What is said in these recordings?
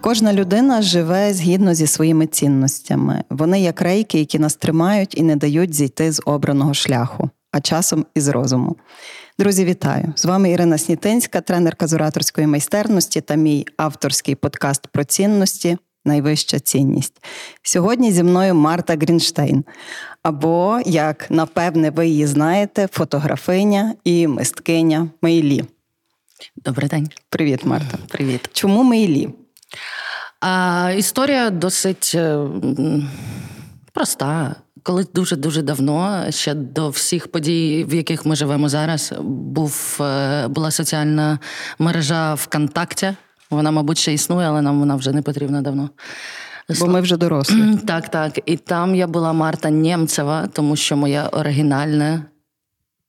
Кожна людина живе згідно зі своїми цінностями. Вони як рейки, які нас тримають і не дають зійти з обраного шляху, а часом із розуму. Друзі, вітаю! З вами Ірина Снітинська, тренерка з ораторської майстерності та мій авторський подкаст про цінності. Найвища цінність. Сьогодні зі мною Марта Грінштейн. Або, як напевне, ви її знаєте, фотографиня і мисткиня Мейлі. Добрий день. Привіт, Марта. Привіт. Чому Мейлі? А, Історія досить е, проста. Коли дуже дуже давно, ще до всіх подій, в яких ми живемо зараз, був е, була соціальна мережа ВКонтакті. Вона, мабуть, ще існує, але нам вона вже не потрібна давно. Бо ми вже дорослі. Так, так. І там я була Марта Нємцева, тому що моє оригінальне.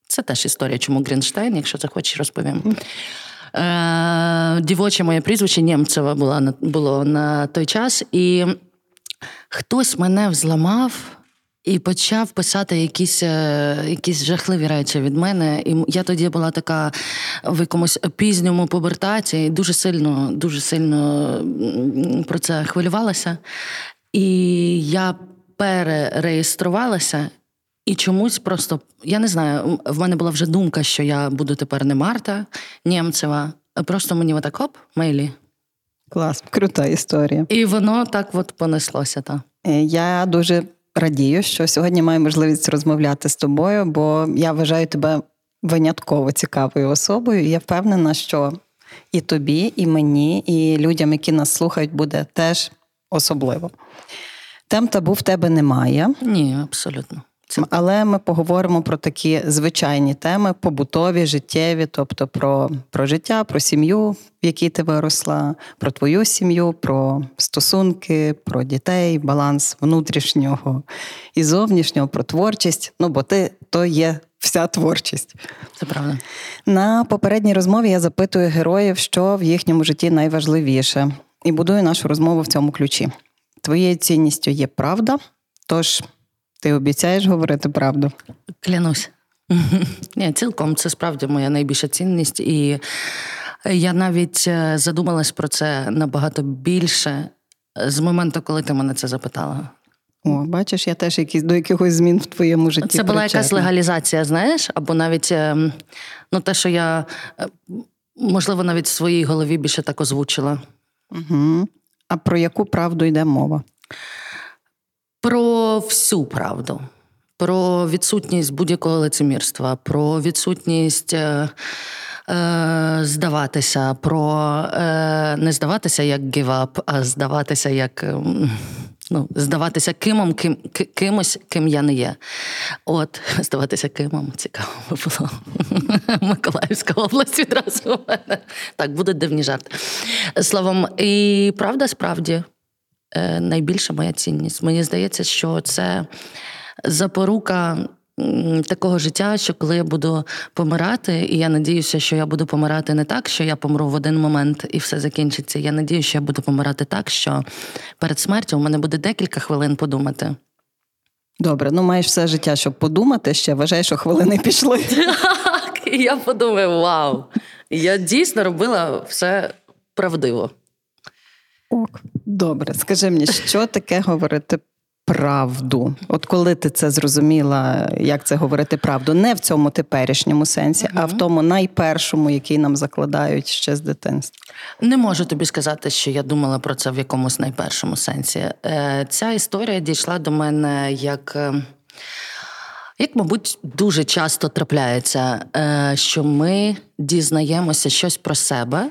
Це теж історія, чому Грінштейн, якщо захочеш, розповім. Е, Дівоче моє прізвище Нємцева була, було на той час, і хтось мене взламав. І почав писати якісь е, якісь жахливі речі від мене. І я тоді була така в якомусь пізньому побертаті, і дуже сильно, дуже сильно про це хвилювалася. І я перереєструвалася і чомусь просто, я не знаю, в мене була вже думка, що я буду тепер не Марта Нємцева. Просто мені отак оп, мейлі. Клас, крута історія. І воно так от понеслося. Та. Е, я дуже радію, що сьогодні маю можливість розмовляти з тобою, бо я вважаю тебе винятково цікавою особою. І я впевнена, що і тобі, і мені, і людям, які нас слухають, буде теж особливо. Тем табу в тебе немає. Ні, абсолютно. Але ми поговоримо про такі звичайні теми, побутові, життєві, тобто про про життя, про сім'ю, в якій ти виросла, про твою сім'ю, про стосунки, про дітей, баланс внутрішнього і зовнішнього, про творчість. Ну, бо ти то є вся творчість. Це правда. На попередній розмові я запитую героїв, що в їхньому житті найважливіше, і будую нашу розмову в цьому ключі. Твоєю цінністю є правда, тож. Ти обіцяєш говорити правду? Клянусь. Ні, Цілком це справді моя найбільша цінність. І я навіть е, задумалась про це набагато більше з моменту, коли ти мене це запитала. О, бачиш, я теж якісь до якихось змін в твоєму житті. Це була якась легалізація, знаєш, або навіть ем, ну, те, що я, е, можливо, навіть в своїй голові більше так озвучила. Угу. А про яку правду йде мова? Про всю правду, про відсутність будь-якого лицемірства, про відсутність. Е, е, здаватися, про е, не здаватися як up, а здаватися як ну, здаватися кимом, ким, кимось, ким я не є. От, здаватися кимом, цікаво було. Миколаївська область відразу у мене. Так, буде дивні жарт. Словом, і правда, справді. Е, найбільша моя цінність. Мені здається, що це запорука. Такого життя, що коли я буду помирати, і я надіюся, що я буду помирати не так, що я помру в один момент і все закінчиться. Я надію, що я буду помирати так, що перед смертю у мене буде декілька хвилин подумати. Добре, ну маєш все життя, щоб подумати ще. Вважаю, що хвилини пішли. Так, і я подумаю: вау! Я дійсно робила все правдиво. Ок, добре, скажи мені, що таке говорити правду? От коли ти це зрозуміла, як це говорити правду, не в цьому теперішньому сенсі, mm а в тому найпершому, який нам закладають ще з дитинства? Не можу тобі сказати, що я думала про це в якомусь найпершому сенсі. Е, ця історія дійшла до мене як. Е, як, мабуть, дуже часто трапляється, е, що ми дізнаємося щось про себе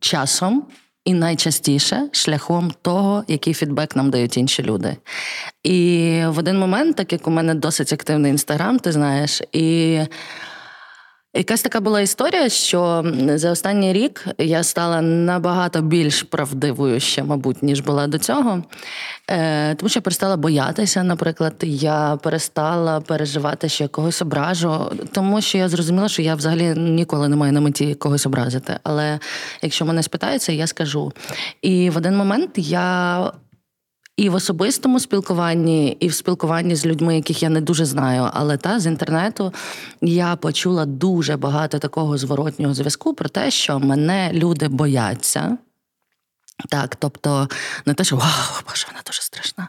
часом. І найчастіше шляхом того, який фідбек нам дають інші люди. І в один момент, так як у мене досить активний інстаграм, ти знаєш, і Якась така була історія, що за останній рік я стала набагато більш правдивою ще, мабуть, ніж була до цього. Е, Тому що я перестала боятися, наприклад, я перестала переживати, що я когось ображу, тому що я зрозуміла, що я взагалі ніколи не маю на меті когось образити. Але якщо мене спитаються, я скажу. І в один момент я і в особистому спілкуванні, і в спілкуванні з людьми, яких я не дуже знаю, але та з інтернету я почула дуже багато такого зворотнього зв'язку про те, що мене люди бояться. Так, тобто не те, що вау, боже, вона дуже страшна.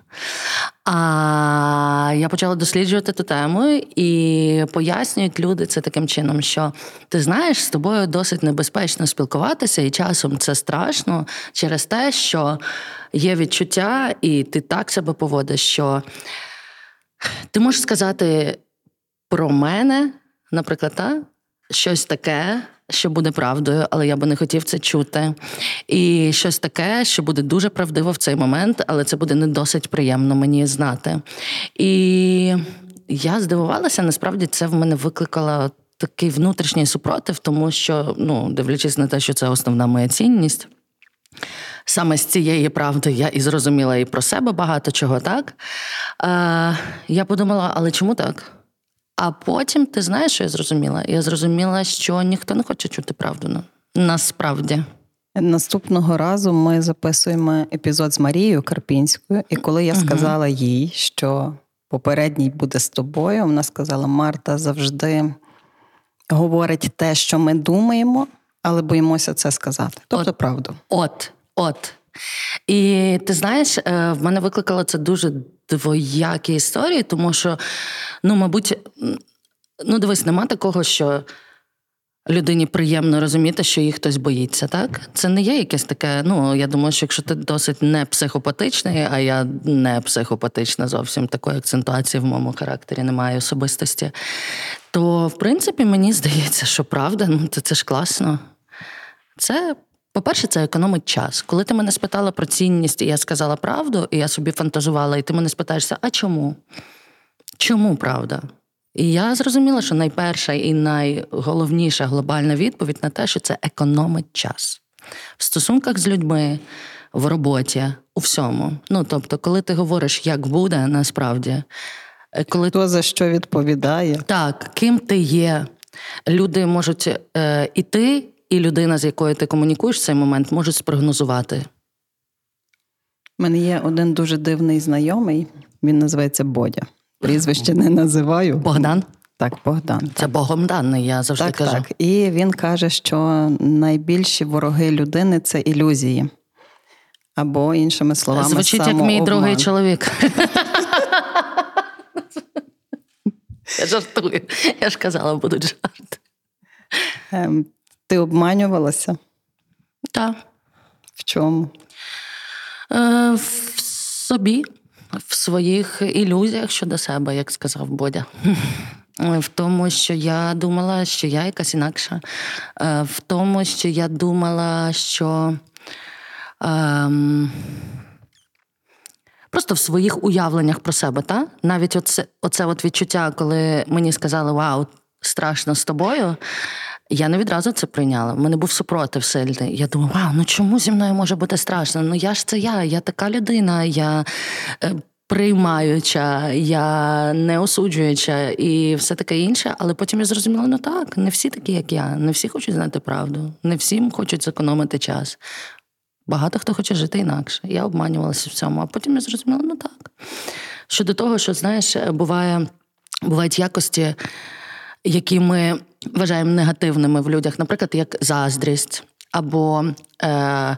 А я почала досліджувати ту тему і пояснюють люди це таким чином, що ти знаєш, з тобою досить небезпечно спілкуватися, і часом це страшно через те, що є відчуття, і ти так себе поводиш, що ти можеш сказати про мене, наприклад, та, щось таке що буде правдою, але я би не хотів це чути. І щось таке, що буде дуже правдиво в цей момент, але це буде не досить приємно мені знати. І я здивувалася, насправді це в мене викликало такий внутрішній супротив, тому що, ну, дивлячись на те, що це основна моя цінність. Саме з цієї правди я і зрозуміла і про себе багато чого, так? Е, Я подумала, але чому так? А потім ти знаєш, що я зрозуміла? Я зрозуміла, що ніхто не хоче чути правду насправді. Наступного разу ми записуємо епізод з Марією Карпінською, і коли я сказала їй, що попередній буде з тобою, вона сказала: Марта завжди говорить те, що ми думаємо, але боїмося це сказати. Тобто от, правду. От, от. І ти знаєш, е, в мене викликало це дуже двоякі історії, тому що, ну, мабуть, ну, дивись, нема такого, що. Людині приємно розуміти, що їх хтось боїться, так? Це не є якесь таке. Ну, я думаю, що якщо ти досить не психопатичний, а я не психопатична зовсім такої акцентуації в моєму характері немає особистості, то в принципі мені здається, що правда, ну це, це ж класно. Це по-перше, це економить час. Коли ти мене спитала про цінність, і я сказала правду, і я собі фантазувала, і ти мене спитаєшся, а чому? Чому правда? І я зрозуміла, що найперша і найголовніша глобальна відповідь на те, що це економить час в стосунках з людьми, в роботі, у всьому. Ну тобто, коли ти говориш, як буде, насправді, е, коли хто за що відповідає, так, ким ти є, люди можуть е, іти і людина, з якою ти комунікуєш в цей момент, можуть спрогнозувати. У мене є один дуже дивний знайомий, він називається Бодя. Прізвище не називаю. Богдан? Так, Богдан. Це так. Богом даний, я завжди так, кажу. Так, І він каже, що найбільші вороги людини це ілюзії. Або, іншими словами, Звучить як мій другий чоловік. Я жартую. Я ж казала, будуть жарти. Ем, ти обманювалася? Так. В чому? Е, В собі, в своїх ілюзіях щодо себе, як сказав Бодя. В тому, що я думала, що я якась інакша. Е, в тому, що я думала, що. Ем, Просто в своїх уявленнях про себе, та? навіть оце оце от відчуття, коли мені сказали Вау, страшно з тобою. Я не відразу це прийняла. У мене був супротив сильний. Я думаю, вау, ну чому зі мною може бути страшно? Ну я ж це я, я така людина, я е, приймаюча, я не осуджуюча і все таке інше. Але потім я зрозуміла, ну так, не всі такі, як я, не всі хочуть знати правду, не всім хочуть зекономити час. Багато хто хоче жити інакше. Я обманювалася в цьому, а потім я зрозуміла, ну так. Щодо того, що знаєш, буває, бувають якості, які ми вважаємо негативними в людях, наприклад, як заздрість або е,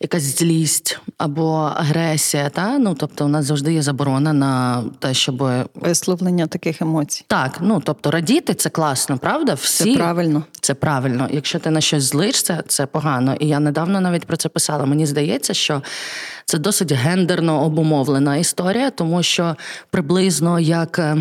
якась злість, або агресія. Та? Ну, Тобто, у нас завжди є заборона на те, щоб висловлення таких емоцій. Так, ну тобто радіти це класно, правда? Всі... Це правильно. Це правильно. Якщо ти на щось злишся, це погано. І я недавно навіть про це писала. Мені здається, що це досить гендерно обумовлена історія, тому що приблизно як.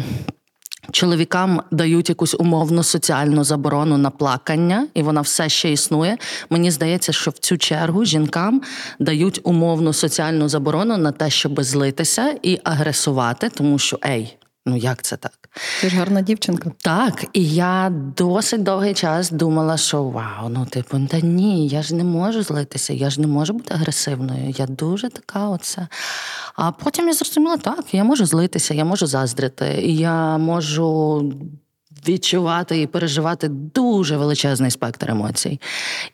Чоловікам дають якусь умовну соціальну заборону на плакання, і вона все ще існує. Мені здається, що в цю чергу жінкам дають умовну соціальну заборону на те, щоб злитися і агресувати, тому що ей, ну як це так? Ти ж гарна дівчинка. Так, і я досить довгий час думала, що вау, ну типу, та ні, я ж не можу злитися, я ж не можу бути агресивною. Я дуже така оце. А потім я зрозуміла, так, я можу злитися, я можу заздрити, я можу. Відчувати і переживати дуже величезний спектр емоцій,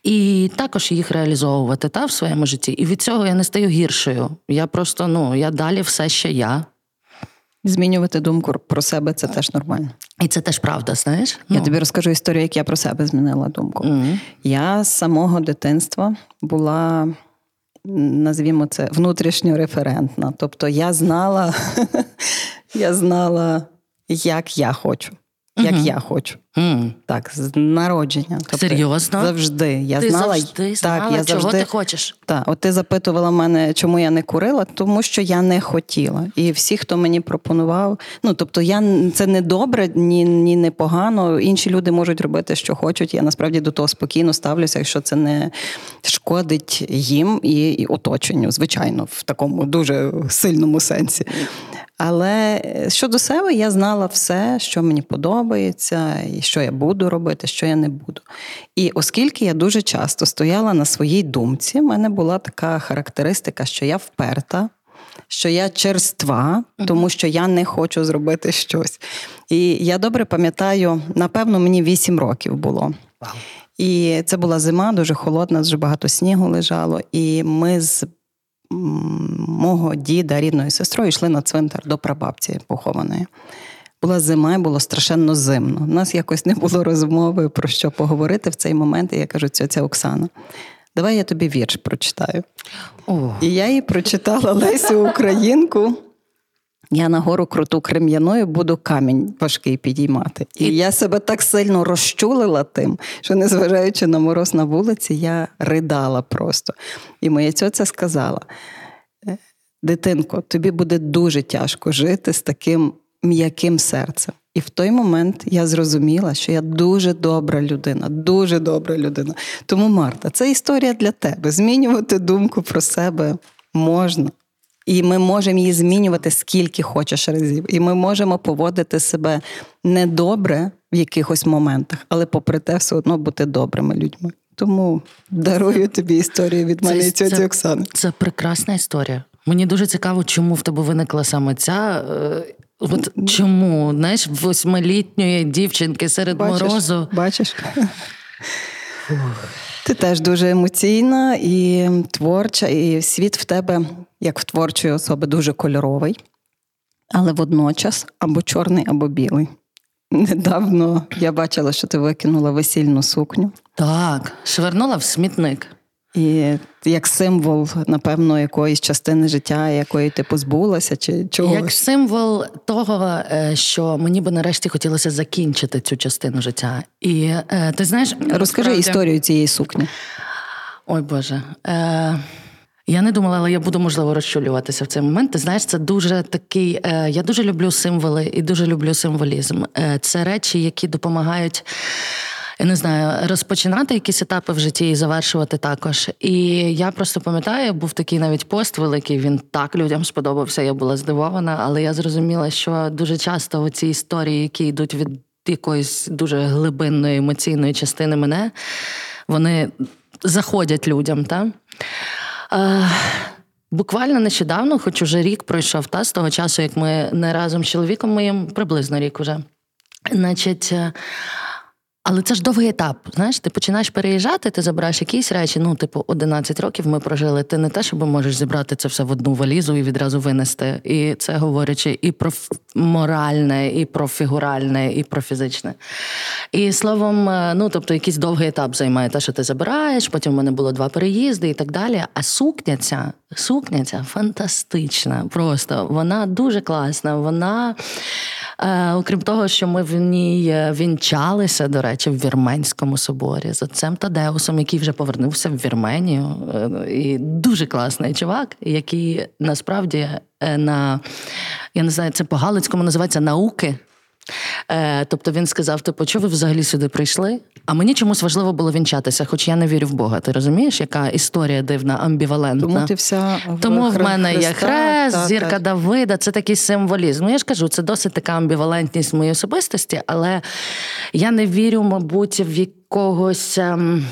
і також їх реалізовувати та в своєму житті. І від цього я не стаю гіршою. Я просто ну я далі все ще я. Змінювати думку про себе це теж нормально. І це теж правда, знаєш? Я ну. тобі розкажу історію, як я про себе змінила думку. Mm-hmm. Я з самого дитинства була, назвімо це, внутрішньо референтна. Тобто я знала, я знала, як я хочу як я хочу. Mm. Так, з народження. Тобто, Серйозно? Завжди. Я ти знала, завжди знала, так, я чого завжди, ти хочеш. Так, от ти запитувала мене, чому я не курила, тому що я не хотіла. І всі, хто мені пропонував, ну тобто, я це не добре, ні ні не погано. Інші люди можуть робити, що хочуть. Я насправді до того спокійно ставлюся, якщо це не шкодить їм і, і оточенню, звичайно, в такому дуже сильному сенсі. Але е, щодо себе я знала все, що мені подобається, і що я буду робити, що я не буду. І оскільки я дуже часто стояла на своїй думці, в мене була така характеристика, що я вперта. Що я черства, тому що я не хочу зробити щось. І я добре пам'ятаю, напевно, мені 8 років було. І це була зима, дуже холодна, дуже багато снігу лежало. І ми з мого діда, рідною сестрою йшли на цвинтар до прабабці похованої. Була зима, і було страшенно зимно. У нас якось не було розмови про що поговорити в цей момент. І я кажу, ця Оксана. Давай я тобі вірш прочитаю. О. І я їй прочитала Лесю Українку. Я на гору круту крем'яною буду камінь важкий підіймати. І, і я себе так сильно розчулила тим, що, незважаючи на мороз на вулиці, я ридала просто. І моя цьоця сказала: «Е, дитинко, тобі буде дуже тяжко жити з таким м'яким серцем. І в той момент я зрозуміла, що я дуже добра людина, дуже добра людина. Тому, Марта, це історія для тебе. Змінювати думку про себе можна. І ми можемо її змінювати скільки хочеш разів. І ми можемо поводити себе недобре в якихось моментах, але попри те, все одно бути добрими людьми. Тому дарую тобі історію від мене і тьоті Оксани. Це прекрасна історія. Мені дуже цікаво, чому в тебе виникла саме ця. Е, от Чому знаєш, восьмилітньої дівчинки серед бачиш, морозу? Бачиш? Ти теж дуже емоційна і творча, і світ в тебе, як в творчої особи, дуже кольоровий, але водночас або чорний, або білий. Недавно я бачила, що ти викинула весільну сукню. Так, швернула в смітник. І як символ, напевно, якоїсь частини життя, якої ти позбулася, чи чогось? Як символ того, е, що мені би нарешті хотілося закінчити цю частину життя. І е, ти знаєш, розкажи насправді... історію цієї сукні. Ой Боже. Е... Я не думала, але я буду можливо розчулюватися в цей момент. Ти знаєш, це дуже такий. Е, я дуже люблю символи і дуже люблю символізм. Е, це речі, які допомагають я не знаю, розпочинати якісь етапи в житті і завершувати також. І я просто пам'ятаю, був такий навіть пост великий. Він так людям сподобався. Я була здивована, але я зрозуміла, що дуже часто ці історії, які йдуть від якоїсь дуже глибинної емоційної частини мене, вони заходять людям. Та? Е, Буквально нещодавно, хоч уже рік пройшов та з того часу, як ми не разом з чоловіком моїм приблизно рік уже. Значить, е, але це ж довгий етап. Знаєш, ти починаєш переїжджати, ти забираєш якісь речі. Ну, типу, 11 років ми прожили. Ти не те, щоб можеш зібрати це все в одну валізу і відразу винести. І це говорячи і про моральне, і про фігуральне, і про фізичне. І словом, е, ну тобто, якийсь довгий етап займає те, що ти забираєш. Потім в мене було два переїзди і так далі. А сукня ця, сукня ця фантастична. Просто вона дуже класна. Вона. Е, окрім того, що ми в ній е, вінчалися, до речі, в Вірменському соборі з отцем Тадеусом, який вже повернувся в Вірменію. Е, і дуже класний чувак, який насправді на я не знаю, це по Галицькому називається науки. Е, Тобто він сказав: типу, що ви взагалі сюди прийшли? А мені чомусь важливо було вінчатися, хоч я не вірю в Бога. Ти розумієш, яка історія дивна, амбівалентна? Тому ти вся в Тому в мене Христа, є хрест, та, зірка та. Давида, це такий символізм. Ну я ж кажу, це досить така амбівалентність моєї особистості, але я не вірю, мабуть, в якогось. ем,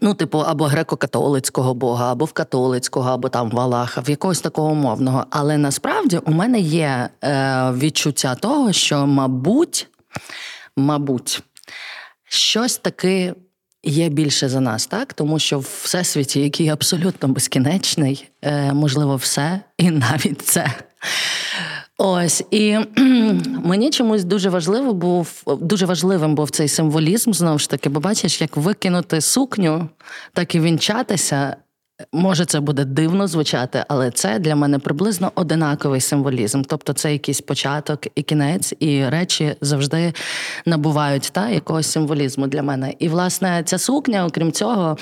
Ну, типу, або греко-католицького Бога, або в католицького, або там в Аллаха, в якогось такого умовного. Але насправді у мене є е, відчуття того, що, мабуть, мабуть, щось таки є більше за нас, так? Тому що в всесвіті, який абсолютно безкінечний, е, можливо, все і навіть це. Ось і мені чомусь дуже важливо був дуже важливим був цей символізм знову ж таки, бо бачиш, як викинути сукню, так і вінчатися. Може, це буде дивно звучати, але це для мене приблизно одинаковий символізм. Тобто це якийсь початок і кінець, і речі завжди набувають та, якогось символізму для мене. І, власне, ця сукня, окрім цього,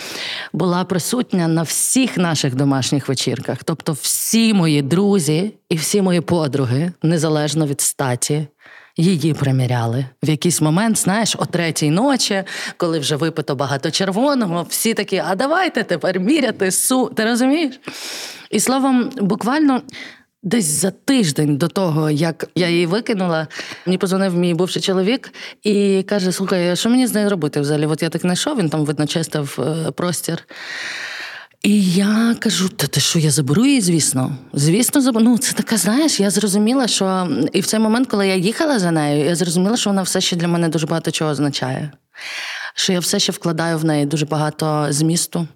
була присутня на всіх наших домашніх вечірках. Тобто, всі мої друзі і всі мої подруги, незалежно від статі, Її приміряли в якийсь момент, знаєш, о третій ночі, коли вже випито багато червоного, всі такі, а давайте тепер міряти су. Ти розумієш? І словом, буквально. Десь за тиждень до того, як я її викинула, мені позвонив мій бувший чоловік і каже: Слухай, що мені з нею робити взагалі? От я так знайшов, він там видно чистив е, простір. І я кажу: та ти що, я заберу її, звісно. Звісно, заберу. Ну, це така, знаєш, я зрозуміла, що і в цей момент, коли я їхала за нею, я зрозуміла, що вона все ще для мене дуже багато чого означає. Що я все ще вкладаю в неї дуже багато змісту.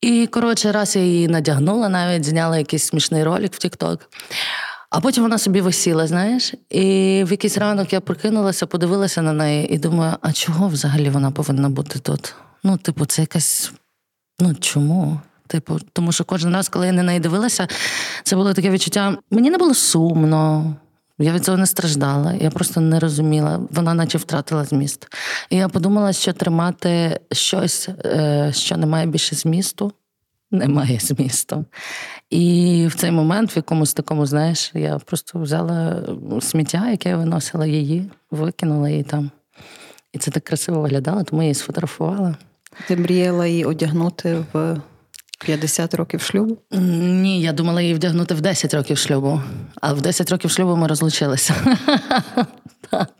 І, коротше, раз я її надягнула, навіть зняла якийсь смішний ролик в TikTok. А потім вона собі висіла, знаєш, і в якийсь ранок я прокинулася, подивилася на неї і думаю, а чого взагалі вона повинна бути тут? Ну, типу, це якась Ну чому? Типу, тому що кожен раз, коли я на неї дивилася, це було таке відчуття. Мені не було сумно, я від цього не страждала. Я просто не розуміла. Вона наче втратила зміст. І я подумала, що тримати щось, е, що не має більше змісту, немає змісту. І в цей момент, в якомусь такому, знаєш, я просто взяла сміття, яке я виносила її, викинула її там. І це так красиво виглядало, тому я її сфотографувала. Ти мріяла її одягнути в 50 років шлюбу? Ні, я думала її вдягнути в 10 років шлюбу, а в 10 років шлюбу ми розлучилися. Так.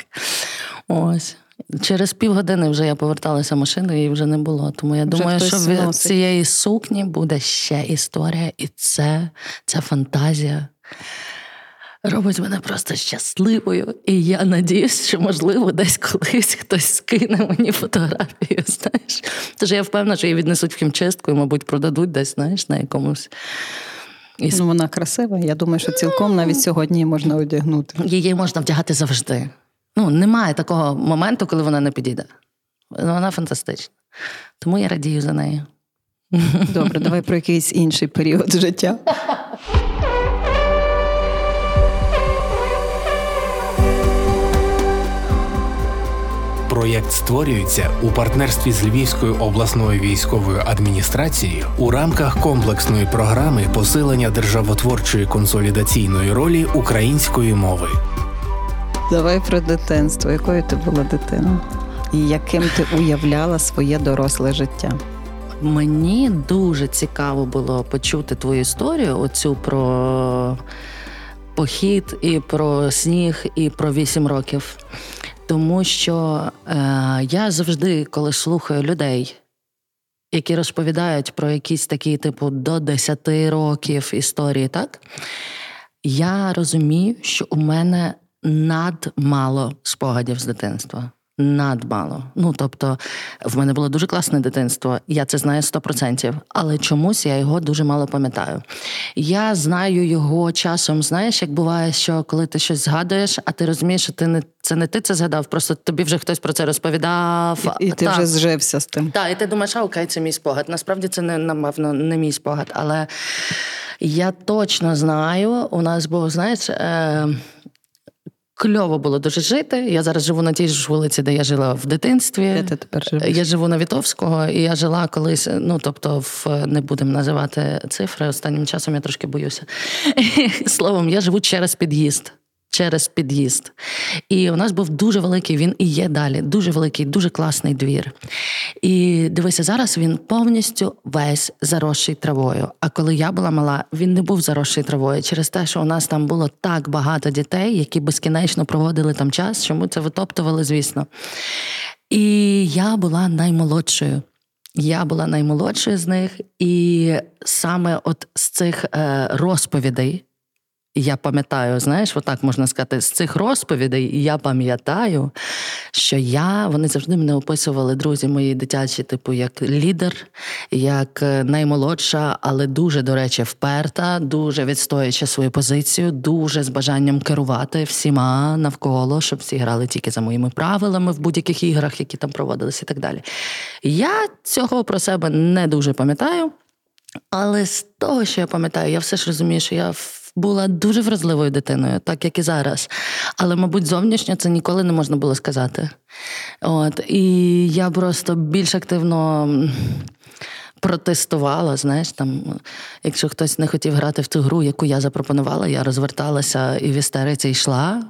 Ось. Через півгодини вже я поверталася машиною, її вже не було. Тому я Вже думаю, що хтось від цієї сукні буде ще історія, і це, ця фантазія робить мене просто щасливою. І я надіюсь, що, можливо, десь колись хтось скине мені фотографію. Знаєш, тож я впевнена, що її віднесуть в хімчистку і, мабуть, продадуть десь, знаєш, на якомусь. із- Ну, вона красива. Я думаю, що цілком навіть сьогодні її можна одягнути. Її можна вдягати завжди. Ну, немає такого моменту, коли вона не підійде. Вона фантастична. Тому я радію за нею. Добре, давай про якийсь інший період життя. Проєкт створюється у партнерстві з Львівською обласною військовою адміністрацією у рамках комплексної програми посилення державотворчої консолідаційної ролі української мови. Давай про дитинство. Якою ти була дитиною? І яким ти уявляла своє доросле життя? Мені дуже цікаво було почути твою історію, оцю про похід, і про сніг, і про вісім років. Тому що е, я завжди, коли слухаю людей, які розповідають про якісь такі, типу, до 10 років історії, так? Я розумію, що у мене надмало спогадів з дитинства. Надмало. Ну тобто, в мене було дуже класне дитинство, я це знаю 100%, але чомусь я його дуже мало пам'ятаю. Я знаю його часом, знаєш, як буває, що коли ти щось згадуєш, а ти розумієш, що ти не це не ти це згадав, просто тобі вже хтось про це розповідав. І, і ти Так. вже зжився з тим. Так, і ти думаєш, а окей, це мій спогад. Насправді це не напевно не мій спогад, але я точно знаю, у нас був, знаєш. Е- Кльово було дуже жити. Я зараз живу на тій ж вулиці, де я жила в дитинстві. Де ти тепер живеш? Я живу на Вітовського, і я жила колись. Ну тобто, в не будемо називати цифри. Останнім часом я трошки боюся. Словом, я живу через під'їзд. Через під'їзд. І у нас був дуже великий, він і є далі, дуже великий, дуже класний двір. І дивися, зараз він повністю весь заросший травою. А коли я була мала, він не був заросший травою через те, що у нас там було так багато дітей, які безкінечно проводили там час, що ми це витоптували, звісно. І я була наймолодшою. Я була наймолодшою з них, і саме от з цих е, розповідей я пам'ятаю, знаєш, отак можна сказати, з цих розповідей я пам'ятаю, що я вони завжди мене описували друзі мої дитячі, типу, як лідер, як е, наймолодша, але дуже, до речі, вперта, дуже відстоюючи свою позицію, дуже з бажанням керувати всіма навколо, щоб всі грали тільки за моїми правилами в будь-яких іграх, які там проводилися, і так далі. Я цього про себе не дуже пам'ятаю, але з того, що я пам'ятаю, я все ж розумію, що я була дуже вразливою дитиною, так як і зараз. Але, мабуть, зовнішньо це ніколи не можна було сказати. От, І я просто більш активно. Протестувала, знаєш, там, якщо хтось не хотів грати в ту гру, яку я запропонувала, я розверталася і в істериці йшла,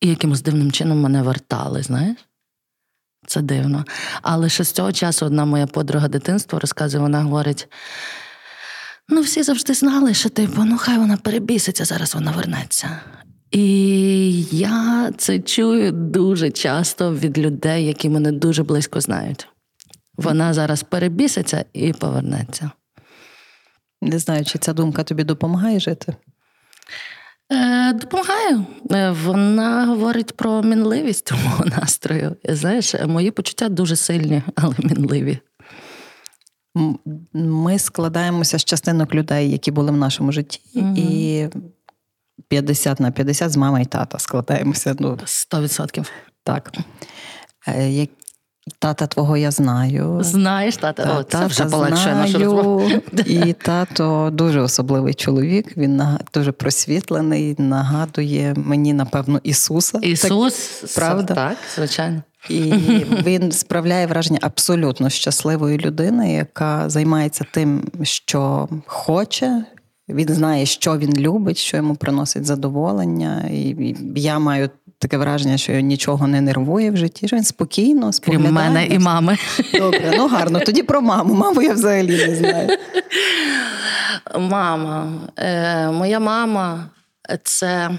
і якимось дивним чином мене вертали, знаєш? Це дивно. Але ще з цього часу одна моя подруга дитинства розказує, вона говорить: Ну, всі завжди знали, що типу, ну хай вона перебіситься, зараз вона вернеться. І я це чую дуже часто від людей, які мене дуже близько знають. Вона зараз перебіситься і повернеться. Не знаю, чи ця думка тобі допомагає жити? Е, Допомагає. Е, вона говорить про мінливість мого настрою. Знаєш, мої почуття дуже сильні, але мінливі ми складаємося з частинок людей, які були в нашому житті, угу. і 50 на 50 з мами і тата складаємося. Ну, 100%. Так. Тата твого я знаю. Знаєш, тата, Та, О, це вже знаю. І тато дуже особливий чоловік. Він дуже просвітлений, нагадує мені, напевно, Ісуса. Ісус, так, правда? Так, звичайно. І він справляє враження абсолютно щасливої людини, яка займається тим, що хоче. Він знає, що він любить, що йому приносить задоволення. І я маю таке враження, що його нічого не нервує в житті. що Він спокійно споглядає. Крім мене і мами. Добре, ну гарно. Тоді про маму. Маму я взагалі не знаю. Мама, Е, моя мама це.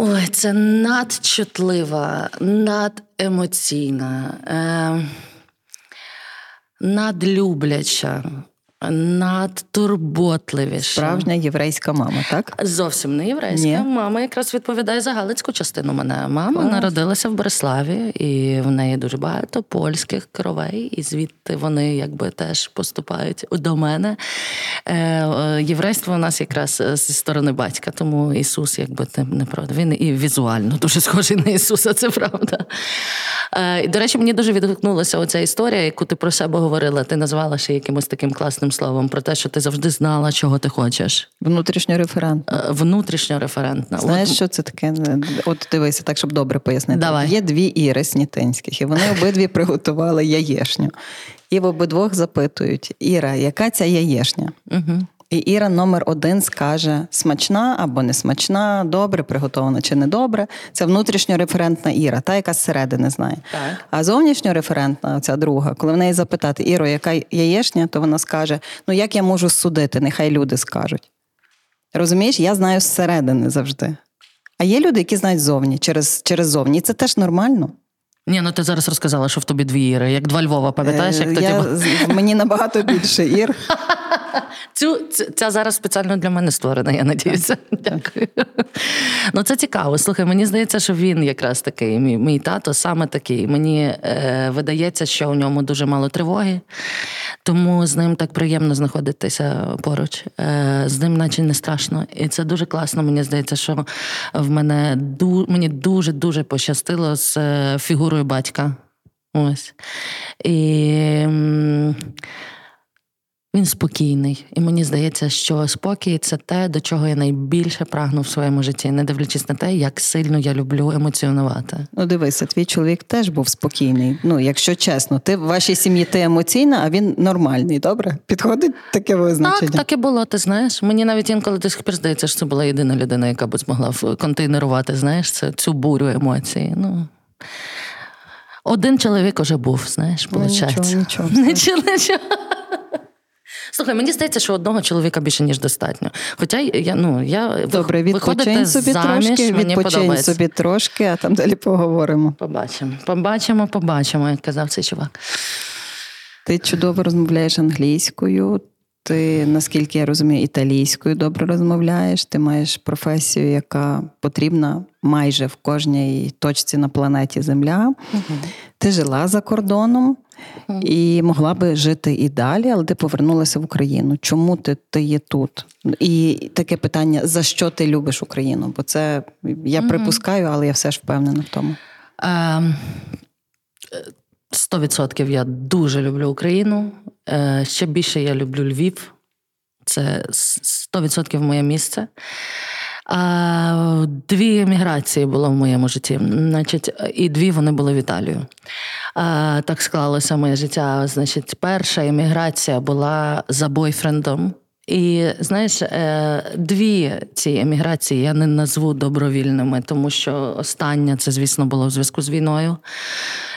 Ой, це надчутлива, надемоційна, е, надлюбляча, надтурботливіша. Справжня єврейська мама, так? Зовсім не єврейська. Ні. Мама якраз відповідає за галицьку частину мене. Мама Клас. народилася в Бориславі, і в неї дуже багато польських кровей, і звідти вони якби теж поступають до мене. Е, е, єврейство у нас якраз зі сторони батька, тому Ісус, якби не правда. Він і візуально дуже схожий на Ісуса, це правда. Е, до речі, мені дуже відгукнулася оця історія, яку ти про себе говорила. Ти назвала ще якимось таким класним одним словом, про те, що ти завжди знала, чого ти хочеш. Внутрішньореферентна. Е, внутрішньореферентна. Знаєш, От... що це таке? От дивися, так, щоб добре пояснити. Давай. Є дві Іри Снітинських, і вони обидві приготували яєшню. І в обидвох запитують: Іра, яка ця яєшня? Угу. І Іра номер один скаже: смачна або не смачна, добре, приготована чи не добре. Це внутрішньореферентна Іра, та яка зсередини знає. Так. А зовнішньореферентна, ця друга, коли в неї запитати Іро, яка яєшня, то вона скаже: Ну як я можу судити? Нехай люди скажуть. Розумієш, я знаю зсередини завжди. А є люди, які знають зовні через через зовні. І це теж нормально. Ні, ну ти зараз розказала, що в тобі дві Іри, як два Львова, пам'ятаєш? як тоді? Я, Мені набагато більше Ір. Цю, Ця зараз спеціально для мене створена, я надіюся. Дякую. Ну це цікаво. Слухай, мені здається, що він якраз такий. Мій мій тато саме такий. Мені е, видається, що у ньому дуже мало тривоги, тому з ним так приємно знаходитися поруч. Е, З ним, наче не страшно. І це дуже класно. Мені здається, що в мене ду, мені дуже дуже пощастило з е, фігурою батька. Ось. І Він спокійний. І мені здається, що спокій це те, до чого я найбільше прагну в своєму житті, не дивлячись на те, як сильно я люблю емоціонувати. Ну, дивися, твій чоловік теж був спокійний. Ну, якщо чесно, ти в вашій сім'ї ти емоційна, а він нормальний. Добре? Підходить таке визначення? Так, так і було. Ти знаєш. Мені навіть інколи до сих пір здається, що це була єдина людина, яка б змогла контейнерувати, знаєш, це цю бурю емоцій. Ну. Один чоловік уже був, знаєш, виходить. Ну, нічого, нічого. Нічого, нічого. Слухай, мені здається, що одного чоловіка більше ніж достатньо. Хоча я ну я добре, відпочинь собі заміж, трошки, мені відпочинь собі трошки, а там далі поговоримо. Побачимо, побачимо, побачимо, як казав цей чувак. Ти чудово розмовляєш англійською. Ти, наскільки я розумію, італійською добре розмовляєш. Ти маєш професію, яка потрібна майже в кожній точці на планеті Земля. uh Ти жила за кордоном і могла би жити і далі, але ти повернулася в Україну. Чому ти ти є тут? І таке питання: за що ти любиш Україну? Бо це я uh припускаю, але я все ж впевнена в тому. Um... Сто відсотків я дуже люблю Україну. Е, ще більше я люблю Львів. Це 100% моє місце. Дві еміграції було в моєму житті. Значить, І дві вони були в Італію. Так склалося моє життя. Значить, перша еміграція була за бойфрендом. І знаєш, е, дві ці еміграції я не назву добровільними, тому що остання це, звісно, було в зв'язку з війною.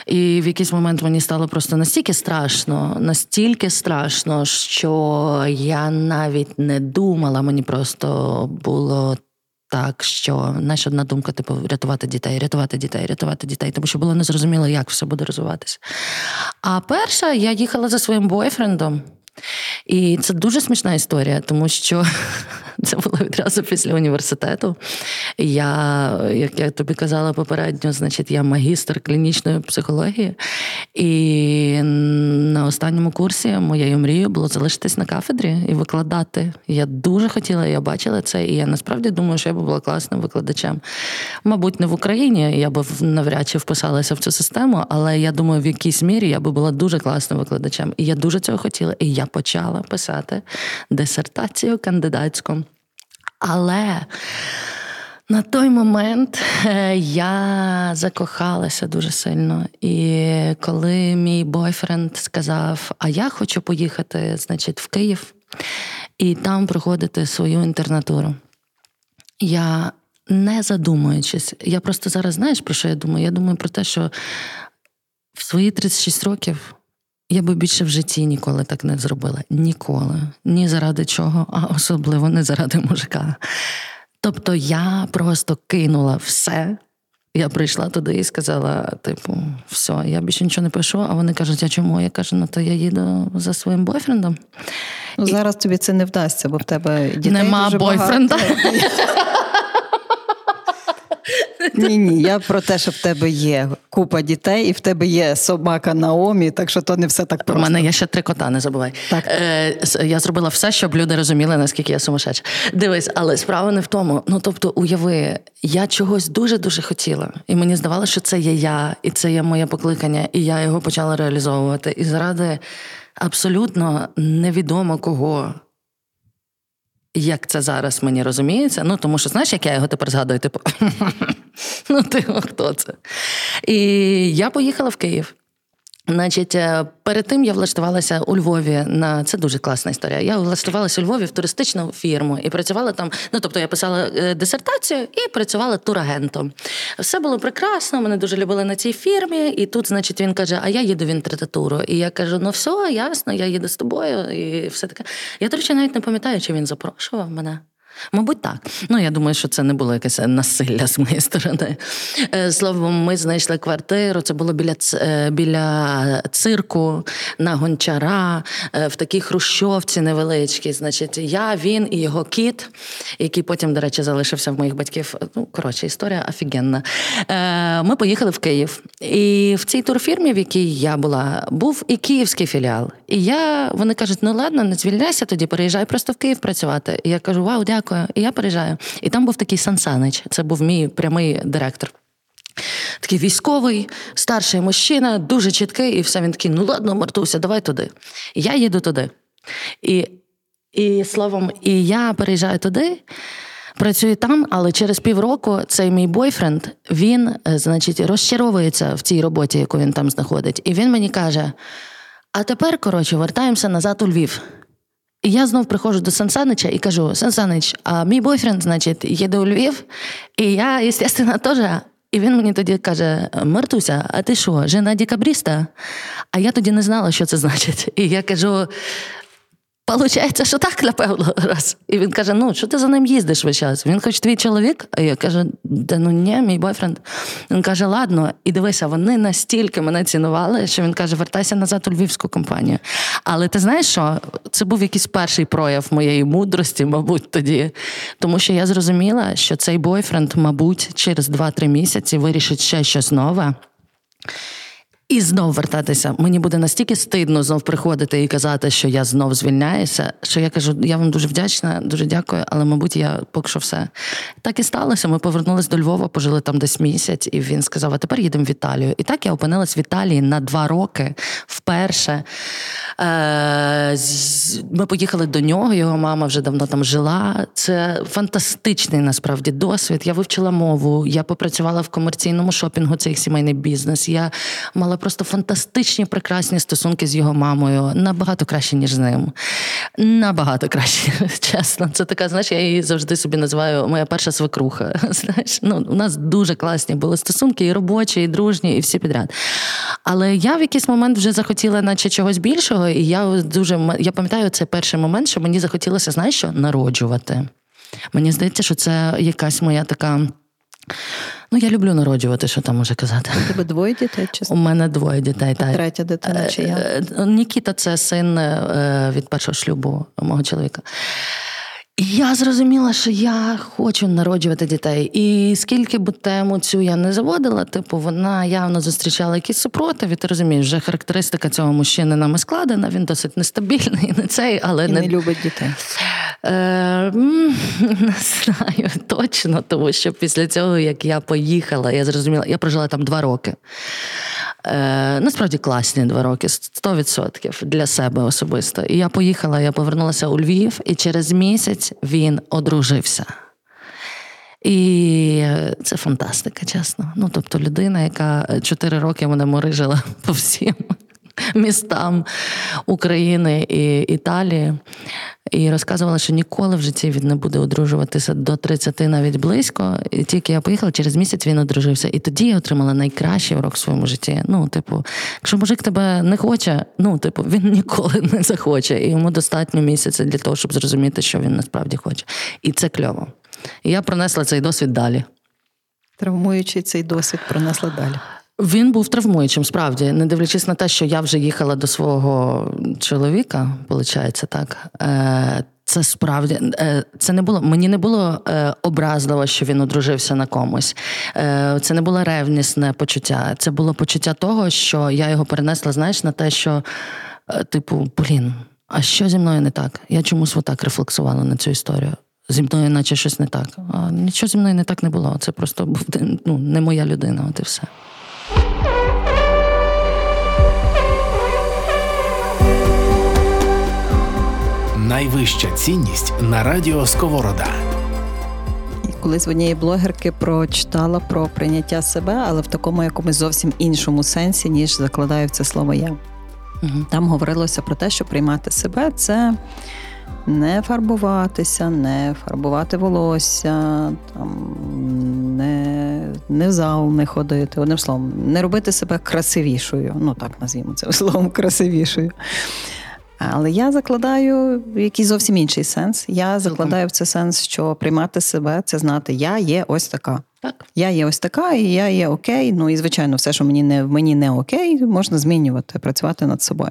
І в якийсь момент мені стало просто настільки страшно, настільки страшно, що я навіть не думала, мені просто було. Так, що знаєш, одна думка, типу, рятувати дітей, рятувати дітей, рятувати дітей, тому що було незрозуміло, як все буде розвиватися. А перша я їхала за своїм бойфрендом. І це дуже смішна історія, тому що це було відразу після університету. Я, як я тобі казала попередньо, значить, я магістр клінічної психології, і на останньому курсі моєю мрією було залишитись на кафедрі і викладати. Я дуже хотіла, я бачила це, і я насправді думаю, що я би була класним викладачем. Мабуть, не в Україні, я би навряд чи вписалася в цю систему, але я думаю, в якійсь мірі я би була дуже класним викладачем. І я дуже цього хотіла. І я почала писати дисертацію кандидатську. Але на той момент е, я закохалася дуже сильно. І коли мій бойфренд сказав: А я хочу поїхати, значить, в Київ і там проходити свою інтернатуру. Я не задумуючись, я просто зараз знаєш, про що я думаю? Я думаю про те, що в свої 36 років я би більше в житті ніколи так не зробила. Ніколи. Ні заради чого, а особливо не заради мужика. Тобто я просто кинула все. Я прийшла туди і сказала: типу, все, я більше нічого не пишу. А вони кажуть, а чому? Я кажу, ну то я їду за своїм бойфрендом. Ну, Зараз тобі це не вдасться, бо в тебе дітей Нема дуже бойфренда. Багато. Ні, ні, я про те, що в тебе є купа дітей, і в тебе є собака Наомі, так що то не все так просто. У мене є ще три кота, не забувай. Так. Е, Я зробила все, щоб люди розуміли, наскільки я сумасшедша. Дивись, але справа не в тому. Ну тобто, уяви, я чогось дуже-дуже хотіла. І мені здавалося, що це є я, і це є моє покликання, і я його почала реалізовувати. І заради абсолютно невідомо кого. Як це зараз мені розуміється? Ну, тому що знаєш, як я його тепер згадую, типу, ну ти хто це? І я поїхала в Київ. Значить, е, перед тим я влаштувалася у Львові на це дуже класна історія. Я влаштувалася у Львові в туристичну фірму і працювала там. Ну тобто я писала е, дисертацію і працювала турагентом. Все було прекрасно. Мене дуже любили на цій фірмі. І тут, значить, він каже: А я їду в інтернатуру. І я кажу: ну все, ясно, я їду з тобою, і все таке. Я, до речі, навіть не пам'ятаю, чи він запрошував мене. Мабуть, так. Ну, я думаю, що це не було якесь насилля з моєї сторони. Е, словом, ми знайшли квартиру. Це було біля е, біля цирку на гончара, е, в такій хрущовці невеличкій. Значить, я, він і його кіт, який потім, до речі, залишився в моїх батьків. Ну, коротше, історія офігенна. Ми поїхали в Київ. І в цій турфірмі, в якій я була, був і київський філіал. І я, вони кажуть, ну ладно, не звільняйся тоді, переїжджай просто в Київ працювати. І я кажу, вау, дякую дякую. І я переїжджаю. І там був такий Сансанич, це був мій прямий директор. Такий військовий, старший мужчина, дуже чіткий, і все він такий, ну ладно, Мартуся, давай туди. Я їду туди. І, і словом, і я переїжджаю туди. Працюю там, але через півроку цей мій бойфренд він, е, значить, розчаровується в цій роботі, яку він там знаходить. І він мені каже: а тепер, коротше, вертаємося назад у Львів. Я знов приходжу до Сансанича і кажу: Сансанич, а мій бойфренд, значить, їде у Львів, і я, звісно, теж. І він мені тоді каже: Мартуся, а ти що, жена декабріста? А я тоді не знала, що це значить. І я кажу: Получається, що так, напевно, раз. І він каже: Ну, що ти за ним їздиш весь час? Він хоч твій чоловік? А я кажу, да ну ні, мій бойфренд. Він каже: Ладно, і дивися, вони настільки мене цінували, що він каже: вертайся назад у львівську компанію. Але ти знаєш, що це був якийсь перший прояв моєї мудрості, мабуть, тоді. Тому що я зрозуміла, що цей бойфренд, мабуть, через 2-3 місяці вирішить ще щось нове. І знов вертатися. Мені буде настільки стидно знов приходити і казати, що я знов звільняюся. Що я кажу, я вам дуже вдячна, дуже дякую, але, мабуть, я поки що все. Так і сталося. Ми повернулись до Львова, пожили там десь місяць, і він сказав: а тепер їдемо в Італію. І так я опинилась в Італії на два роки вперше. Е, ми поїхали до нього, його мама вже давно там жила. Це фантастичний насправді досвід. Я вивчила мову, я попрацювала в комерційному шопінгу, це їх сімейний бізнес. Я мала просто фантастичні, прекрасні стосунки з його мамою, набагато краще, ніж з ним. Набагато краще, чесно. Це така, знаєш, я її завжди собі називаю моя перша свекруха. Знаєш, ну, У нас дуже класні були стосунки, і робочі, і дружні, і всі підряд. Але я в якийсь момент вже захотіла, наче чогось більшого, і я дуже я пам'ятаю цей перший момент, що мені захотілося, знаєш що, народжувати. Мені здається, що це якась моя така. Ну, я люблю народжувати, що там може казати. У тебе двоє дітей? Чи... У мене двоє дітей. так. Третя дитина чи я? Е, е, Нікіта це син е, від першого шлюбу мого чоловіка. Я зрозуміла, що я хочу народжувати дітей. І скільки б тему цю я не заводила, типу, вона явно зустрічала якісь супротив, і ти розумієш, вже характеристика цього мужчини нами складена, він досить нестабільний, не цей, але і не... не любить дітей. Е, Не знаю точно, тому що після цього, як я поїхала, я зрозуміла, я прожила там два роки. Е, Насправді класні два роки, 100% для себе особисто. І я поїхала, я повернулася у Львів, і через місяць він одружився. І це фантастика, чесно. Ну, тобто, людина, яка чотири роки мене морижила по всім містам України і Італії, і розказувала, що ніколи в житті він не буде одружуватися до 30 навіть близько. І тільки я поїхала, через місяць він одружився. І тоді я отримала найкращий урок в своєму житті. Ну, типу, якщо мужик тебе не хоче, ну, типу, він ніколи не захоче. І йому достатньо місяця для того, щоб зрозуміти, що він насправді хоче. І це кльово. І я пронесла цей досвід далі. Травмуючи цей досвід пронесла далі. Він був травмуючим, справді, не дивлячись на те, що я вже їхала до свого чоловіка, виходить, так. Е, це справді е, це не було. Мені не було е, образливо, що він одружився на комусь. Це не було ревнісне почуття. Це було почуття того, що я його перенесла, знаєш, на те, що, типу, блін, а що зі мною не так? Я чомусь отак рефлексувала на цю історію. Зі мною, наче щось не так. А нічого зі мною не так не було. Це просто був ну, не моя людина, от і все. Найвища цінність на радіо Сковорода. Колись в однієї блогерки прочитала про прийняття себе, але в такому якомусь зовсім іншому сенсі, ніж закладаю в це слово я. Там говорилося про те, що приймати себе це не фарбуватися, не фарбувати волосся, там, не не в зал не ходити. Одним словом, не робити себе красивішою. Ну так назвімо це словом красивішою. Але я закладаю якийсь зовсім інший сенс. Я закладаю в це сенс, що приймати себе це знати, я є ось така. Так. Я є ось така, і я є окей. Ну і звичайно, все, що мені не мені не окей, можна змінювати, працювати над собою.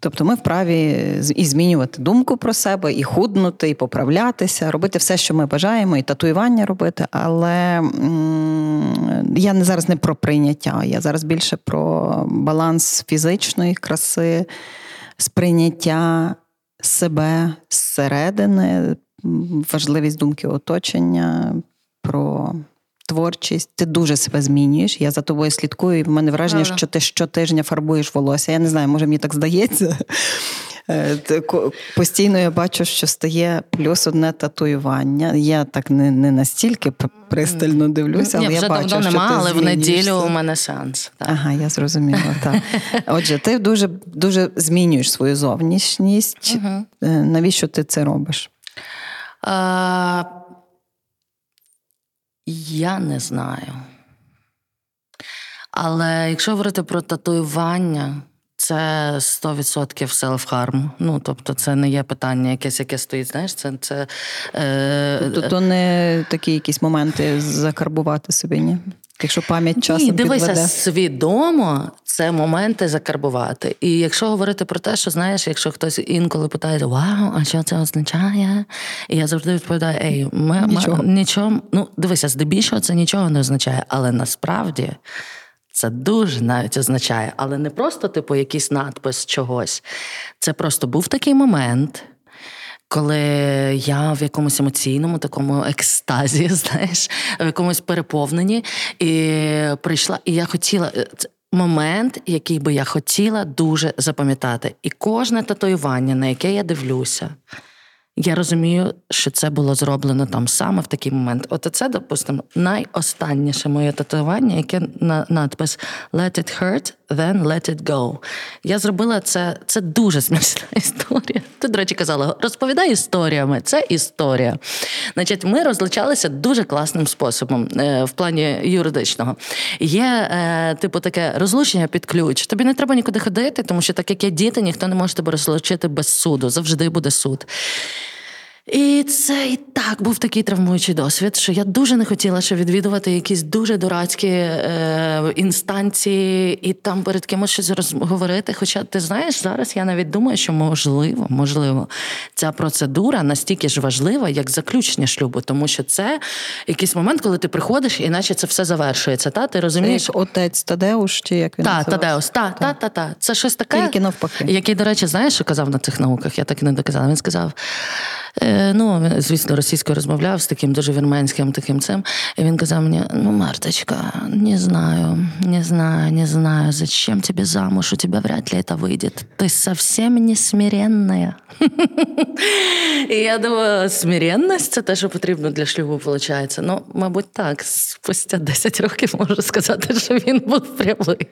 Тобто ми вправі і змінювати думку про себе, і худнути, і поправлятися, робити все, що ми бажаємо, і татуювання робити. Але я не зараз не про прийняття, я зараз більше про баланс фізичної краси, сприйняття себе зсередини, важливість думки оточення. про творчість, ти дуже себе змінюєш. Я за тобою слідкую, і в мене враження, Правда. що ти щотижня фарбуєш волосся. Я не знаю, може мені так здається. Е, постійно я бачу, що стає плюс одне татуювання. Я так не не настільки пристально дивлюся, але Ні, вже я бачу, давно що нема, ти але в неділю у мене сеанс. Так. Ага, я зрозуміла. так. Отже, ти дуже дуже змінюєш свою зовнішність. Угу. Навіщо ти це робиш? Я не знаю. Але якщо говорити про татуювання, це 100% селф-харм. Ну, тобто, це не є питання, якесь, яке стоїть. Знаєш, це це е... тобто то не такі якісь моменти закарбувати собі, ні? Якщо пам'ять часом Ні, дивися, підведе. свідомо це моменти закарбувати. І якщо говорити про те, що знаєш, якщо хтось інколи питає, вау, а що це означає? І я завжди відповідаю: ей, ми нічого. Ми, нічого. Ну, дивися, здебільшого це нічого не означає, але насправді. Це дуже навіть означає, але не просто, типу, якийсь надпис чогось. Це просто був такий момент, коли я в якомусь емоційному такому екстазі, знаєш, в якомусь переповненні, і прийшла, і я хотіла. Е, момент, який би я хотіла дуже запам'ятати. І кожне татуювання, на яке я дивлюся, я розумію, що це було зроблено там саме в такий момент. От це, допустимо, найостанніше моє татуювання, яке на надпис Let it hurt, then let it go. Я зробила це, це дуже смішна історія. Ти, до речі, казала, розповідай історіями. Це історія. Значить, ми розлучалися дуже класним способом е, в плані юридичного. Є, е, типу, таке розлучення під ключ. Тобі не треба нікуди ходити, тому що так як є діти, ніхто не може тебе розлучити без суду. Завжди буде суд. І це і так був такий травмуючий досвід, що я дуже не хотіла ще відвідувати якісь дуже дурацькі е, інстанції і там перед кимось щось розговорити. Хоча ти знаєш, зараз я навіть думаю, що можливо, можливо, ця процедура настільки ж важлива, як заключення шлюбу, тому що це якийсь момент, коли ти приходиш, і наче це все завершується. Та ти розумієш, це отець Тадеуш, чи як він та, Тадеус, та, та, та, та. Це щось таке, Тільки навпаки. який, до речі, знаєш, що казав на цих науках? Я так і не доказала. Він сказав. Е, ну, звісно, російською розмовляв з таким дуже вірменським таким цим. І він казав мені: ну, Марточка, не знаю, не знаю, не знаю, зачем тебе замуж, у тебе вряд ли это выйдет. Ты совсем не смиренная. І я думаю, смиренність це те, що потрібно для шлюбу, виходить. Ну, мабуть, так. Спустя 10 років можу сказати, що він був прямий.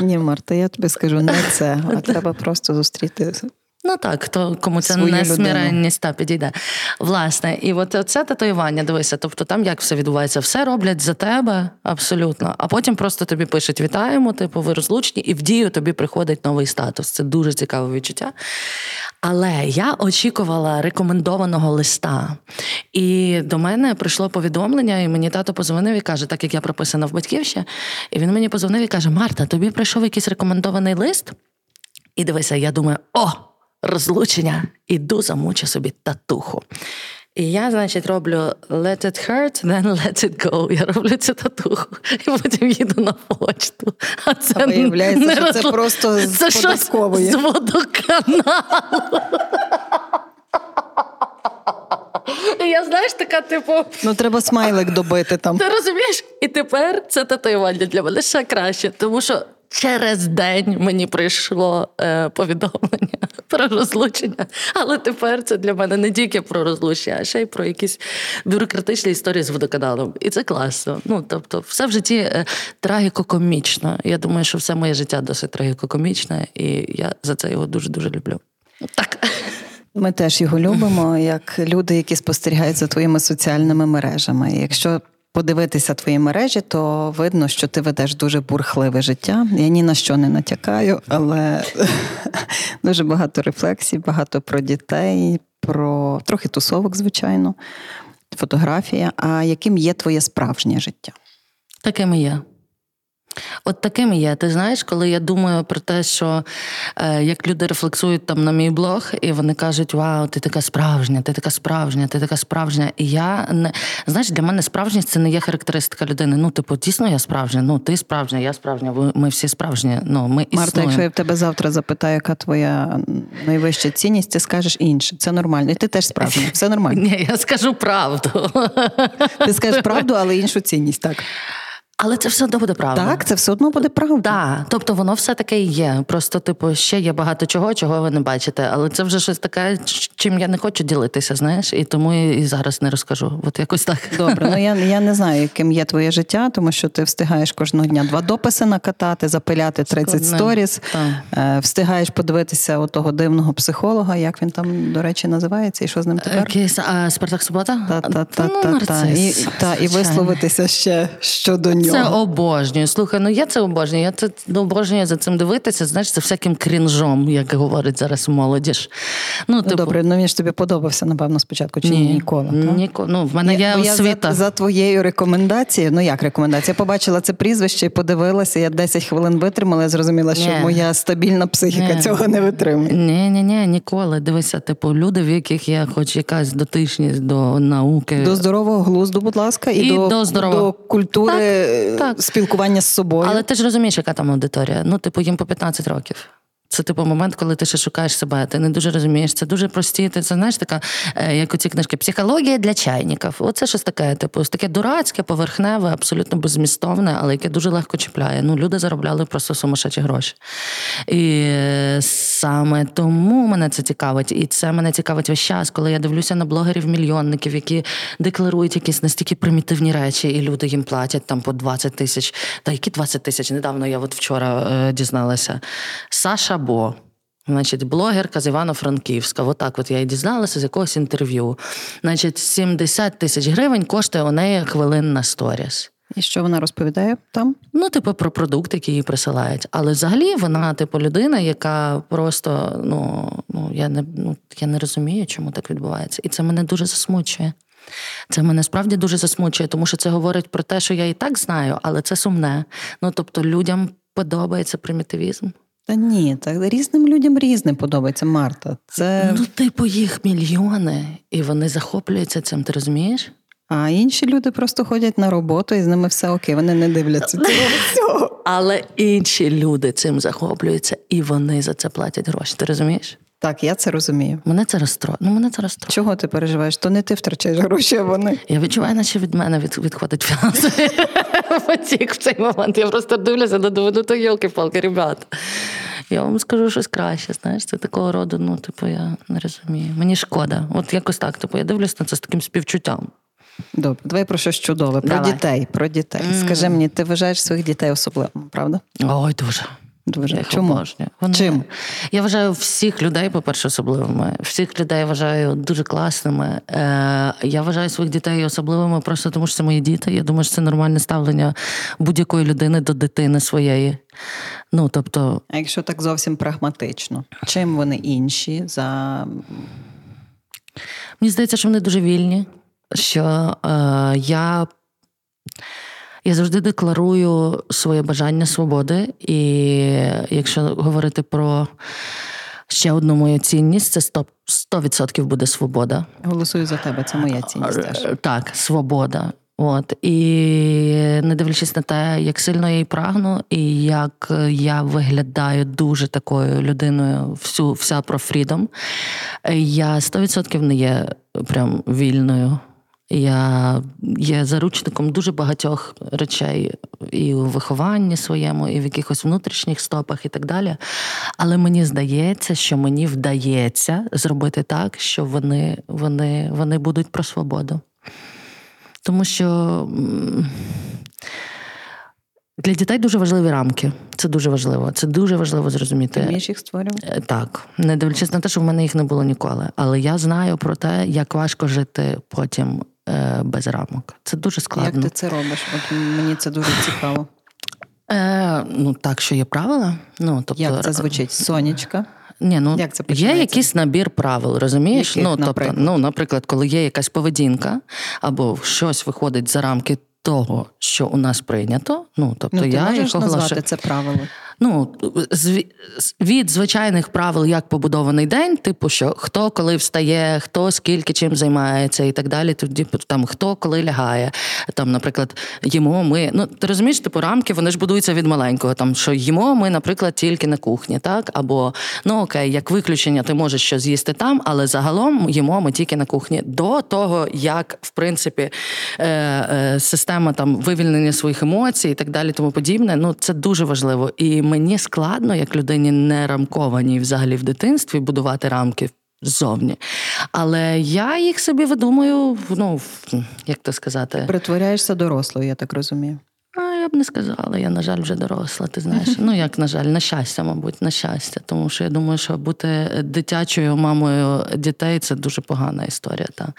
Ні, Марта, я тобі скажу, не це, а треба просто зустріти Ну так, то кому це не смиренність та підійде. Власне, і от це татуювання, дивися, тобто там як все відбувається, все роблять за тебе абсолютно, а потім просто тобі пишуть вітаємо, типу, ви розлучні, і в дію тобі приходить новий статус. Це дуже цікаве відчуття. Але я очікувала рекомендованого листа. І до мене прийшло повідомлення, і мені тато позвонив і каже, так як я прописана в батьківщі, і він мені позвонив і каже: Марта, тобі прийшов якийсь рекомендований лист? І дивися, я думаю, о! Розлучення, іду замучу собі татуху. І я, значить, роблю let it hurt, then let it go. Я роблю цю татуху і потім їду на почту. А це а виявляється, не що розл... це просто з це податкової. з водоканалу. І Я знаєш, така, типу. Ну, треба смайлик добити там. Ти розумієш? І тепер це татуювання для мене ще краще, тому що Через день мені прийшло е, повідомлення про розлучення, але тепер це для мене не тільки про розлучення, а ще й про якісь бюрократичні історії з водоканалом. І це класно. Ну тобто, все в житті е, трагіко-комічно. Я думаю, що все моє життя досить трагіко-комічне, і я за це його дуже дуже люблю. Так. Ми теж його любимо, як люди, які спостерігають за твоїми соціальними мережами. Якщо подивитися твої мережі, то видно, що ти ведеш дуже бурхливе життя. Я ні на що не натякаю, але дуже багато рефлексій, багато про дітей, про трохи тусовок, звичайно, фотографія. А яким є твоє справжнє життя? Таким і є. От таким є. Ти знаєш, коли я думаю про те, що е, як люди рефлексують там на мій блог, і вони кажуть, вау, ти така справжня, ти така справжня, ти така справжня. І я не знаєш, для мене справжність це не є характеристика людини. Ну, типу, дійсно, я справжня. Ну, ти справжня, я справжня. ми всі справжні. Ну, ми Марта, якщо я в тебе завтра запитаю, яка твоя найвища цінність, ти скажеш інше. Це нормально. І ти теж справжня. Все нормально. Ні, я скажу правду. Ти скажеш правду, але іншу цінність, так. Але це все одно буде правда. Так, це все одно буде правда. Так, тобто воно все таке і є. Просто, типу, ще є багато чого, чого ви не бачите. Але це вже щось таке, чим я не хочу ділитися, знаєш, і тому і зараз не розкажу. От якось так. Добре, ну я я не знаю, яким є твоє життя, тому що ти встигаєш кожного дня два дописи накатати, запиляти 30 сторіс, е, встигаєш подивитися отого дивного психолога, як він там, до речі, називається, і що з ним тепер? Якийсь, а, Спартак Субота? Та-та-та-та-та. Ну, і, та, і висловитися ще щодо нього. Це обожнюю. Слухай, ну я це обожнюю. Я це обожнюю за цим дивитися, знаєш, це всяким крінжом, як говорить зараз молодіж. Ну, ну типу... Добре, ну він ж тобі подобався, напевно, спочатку, чи ні, ніколи? Ніко... Ну, в мене Ні, є освіта. Я за, за твоєю рекомендацією, ну як рекомендація? Я побачила це прізвище і подивилася, я 10 хвилин витримала, я зрозуміла, що ні. моя стабільна психіка ні. цього не витримує. Ні, ні, ні, ніколи. Дивися, типу, люди, в яких є хоч якась дотичність до науки. До здорового глузду, будь ласка, і, і до, до, до культури так. Спілкування з собою. Але ти ж розумієш, яка там аудиторія? Ну, типу, їм по 15 років. Це типу момент, коли ти ще шукаєш себе, ти не дуже розумієш. Це дуже прості. Ти це знаєш, така, е, як оці книжки, психологія для чайників. Оце щось таке, типу, таке дурацьке, поверхневе, абсолютно беззмістовне, але яке дуже легко чіпляє. Ну, люди заробляли просто сумасшедші гроші. І саме тому мене це цікавить. І це мене цікавить весь час, коли я дивлюся на блогерів-мільйонників, які декларують якісь настільки примітивні речі, і люди їм платять там по 20 тисяч. Та які 20 тисяч? Недавно я от вчора е, дізналася. Саша. Шабо. Значить, блогерка з Івано-Франківська. Отак от я і дізналася з якогось інтерв'ю. Значить, 70 тисяч гривень коштує у неї хвилинна сторіс. І що вона розповідає там? Ну, типу, про продукт, який їй присилають. Але взагалі вона, типу, людина, яка просто ну, ну, я не ну, я не розумію, чому так відбувається. І це мене дуже засмучує. Це мене справді дуже засмучує, тому що це говорить про те, що я і так знаю, але це сумне. Ну тобто, людям подобається примітивізм. Та ні, так різним людям різне подобається Марта. Це ну, типу, їх мільйони, і вони захоплюються цим. Ти розумієш? А інші люди просто ходять на роботу і з ними все окей, вони не дивляться цього Але інші люди цим захоплюються, і вони за це платять гроші. Ти розумієш? Так, я це розумію. Мене це розстроє. Ну, мене це розстроє. Чого ти переживаєш? То не ти втрачаєш гроші, а вони. Я відчуваю, наче від мене від, відходить фінансовий потік в цей момент. Я просто дивлюся, на ну то йолки-палки, ребят. Я вам скажу щось краще. Знаєш, це такого роду, ну, типу, я не розумію. Мені шкода. От якось так. Типу, я дивлюсь на це з таким співчуттям. Добре, давай про щось чудове. Про Давай. дітей. Про дітей. Mm. Скажи мені, ти вважаєш своїх дітей особливими, правда? Ой, дуже. Дуже. Чому? Вони... Чим? Я вважаю всіх людей, по-перше, особливими. Всіх людей вважаю дуже класними. Е, Я вважаю своїх дітей особливими просто тому, що це мої діти. Я думаю, що це нормальне ставлення будь-якої людини до дитини своєї. Ну, тобто... А якщо так зовсім прагматично, чим вони інші за. Мені здається, що вони дуже вільні. Що е, я я завжди декларую своє бажання свободи, і якщо говорити про ще одну мою цінність, це 100%, 100% буде свобода. Голосую за тебе, це моя цінність. теж. Так, свобода. От і не дивлячись на те, як сильно я її прагну, і як я виглядаю дуже такою людиною, всю вся про фрідом, я 100% не є прям вільною. Я є заручником дуже багатьох речей і у вихованні своєму, і в якихось внутрішніх стопах, і так далі. Але мені здається, що мені вдається зробити так, що вони, вони, вони будуть про свободу. Тому що. Для дітей дуже важливі рамки. Це дуже важливо. Це дуже важливо зрозуміти. Ти вмієш їх створювати? Е, так, не дивлячись на те, що в мене їх не було ніколи. Але я знаю про те, як важко жити потім без рамок. Це дуже складно. Як ти це робиш? От Мені це дуже цікаво. Е, Ну, так, що є правила. Ну, тобто, Як це звучить? Сонечка? Ні, ну Як це Є якийсь набір правил, розумієш? Яких, ну, тобто, наприклад? ну, наприклад, коли є якась поведінка, або щось виходить за рамки того, що у нас прийнято. Ну, тобто ну, ти я можеш назвати це правило? Ну, від звичайних правил, як побудований день, типу, що хто коли встає, хто скільки чим займається і так далі. Тоді там хто коли лягає. Там, наприклад, їмо ми. Ну, ти розумієш, типу рамки вони ж будуються від маленького. Там що їмо ми, наприклад, тільки на кухні, так? Або ну окей, як виключення, ти можеш щось з'їсти там, але загалом їмо ми тільки на кухні. До того, як в принципі е, е, система там вивільнення своїх емоцій і так далі, тому подібне. Ну це дуже важливо. І мені складно, як людині не рамкованій взагалі в дитинстві, будувати рамки ззовні. Але я їх собі видумую, ну як то сказати, притворяєшся дорослою, я так розумію. А я б не сказала, я, на жаль, вже доросла. Ти знаєш, ну як на жаль, на щастя, мабуть, на щастя. Тому що я думаю, що бути дитячою мамою дітей це дуже погана історія. Та.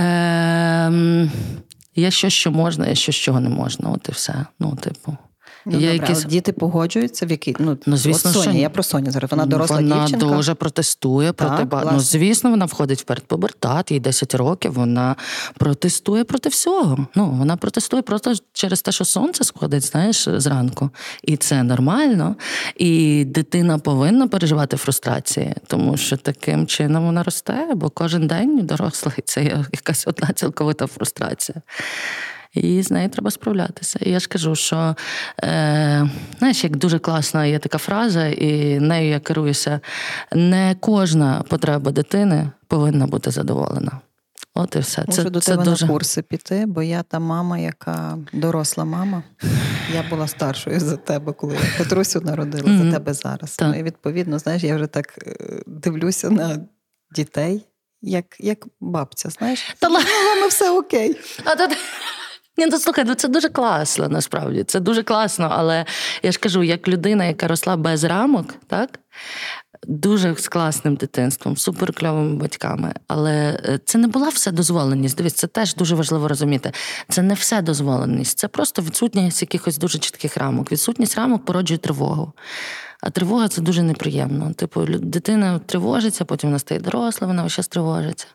Е, Є щось, що можна, є щось, чого не можна. От і все. Ну, типу. Ну, Є якісь... Діти погоджуються в які ну, ну звісно, Соня, що... я про Соню зараз. Вона доросла вона дівчинка. Вона дуже протестує проти багато. Ну, звісно, вона входить в передпубертат, їй 10 років. Вона протестує проти всього. Ну вона протестує просто через те, що сонце сходить, знаєш, зранку, і це нормально. І дитина повинна переживати фрустрації, тому що таким чином вона росте, бо кожен день дорослий це якась одна цілковита фрустрація і з нею треба справлятися. І я ж кажу, що е, знаєш, як дуже класна є така фраза, і нею я керуюся. Не кожна потреба дитини повинна бути задоволена. От і все. Можу це, до тебе дуже... на курси піти, бо я та мама, яка доросла мама. Я була старшою за тебе, коли я Петрусю народила mm-hmm. за тебе зараз. Так. Ну і відповідно, знаєш, я вже так е, дивлюся на дітей, як як бабця, знаєш, Та ну, все окей. А то... Ні, ну слухай, ну це дуже класно, насправді. Це дуже класно, але я ж кажу, як людина, яка росла без рамок, так? Дуже з класним дитинством, суперкльовими батьками. Але е, це не була все дозволеність. Дивись, це теж дуже важливо розуміти. Це не все дозволеність, це просто відсутність якихось дуже чітких рамок. Відсутність рамок породжує тривогу. А тривога це дуже неприємно. Типу, дитина тривожиться, потім вона стає доросла, вона ще тривожиться.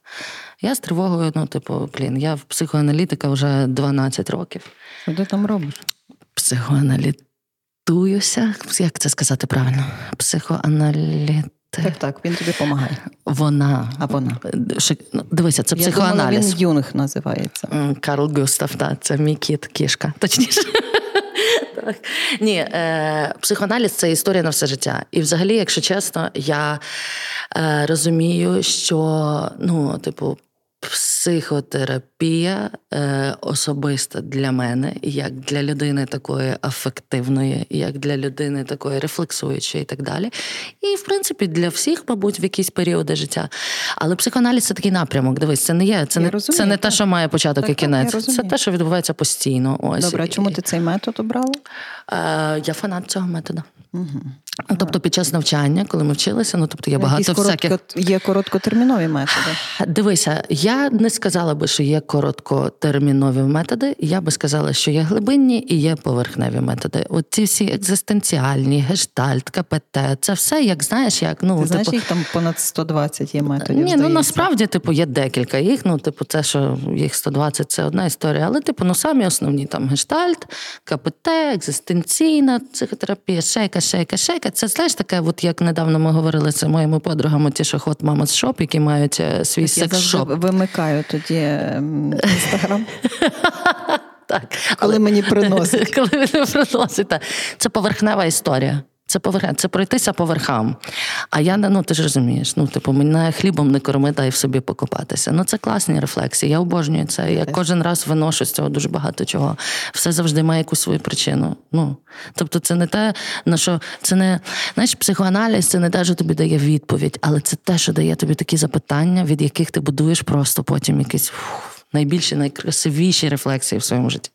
Я з тривогою, ну, типу, блін, я в психоаналітика вже 12 років. Що ти там робиш? Психоаналітуюся. Як це сказати правильно? Психоаналіт. Так, так, він тобі допомагає. Вона. А вона. Ну, дивися, це Я психоаналіз. Думала, він юних називається. Карл Густав, так, це мій кіт, кішка. Точніше. Так. Ні, е, психоаналіз це історія на все життя. І, взагалі, якщо чесно, я е, розумію, що ну, типу, психотерапія е, особиста для мене, як для людини такої афективної, як для людини такої рефлексуючої і так далі. І, в принципі, для всіх, мабуть, в якісь періоди життя. Але психоаналіз це такий напрямок. Дивись, це не є. Це не розумію, це не так. те, що має початок так, і кінець. Так, це те, що відбувається постійно. Ось. Добре, а чому ти цей метод обрала? Е, Я фанат цього методу. Угу. Тобто під час навчання, коли ми вчилися, ну тобто є ну, багато коротко, всяких... Є короткотермінові методи. Дивися, я не сказала би, що є короткотермінові методи. Я би сказала, що є глибинні і є поверхневі методи. От ці всі екзистенціальні, гештальт, КПТ, це все, як знаєш, як ну Ти знаєш, типу... їх там понад 120 є методів. Ні, ну, здається. ну насправді, типу, є декілька їх. Ну, типу, це що їх 120 це одна історія. Але, типу, ну самі основні там гештальт, КПТ, екзистенційна психотерапія, шейка, шейка, шейка. Це знаєш таке, от як недавно ми говорили з моїми подругами, ті, що Hot Mamas Shop, які мають е, свій секс-шоп. Вимикаю тоді інстаграм. Так, коли мені приносить. Коли мені приносить. Це поверхнева історія. Це поверх... це пройтися по верхам. А я ну ти ж розумієш, ну типу, мене хлібом не корми, дай в собі покопатися. Ну це класні рефлексії. Я обожнюю це. Я кожен раз виношу з цього дуже багато чого. Все завжди має якусь свою причину. Ну тобто, це не те, на що це не знаєш, психоаналіз, це не те, що тобі дає відповідь, але це те, що дає тобі такі запитання, від яких ти будуєш просто потім якісь. Найбільші, найкрасивіші рефлексії в своєму житті.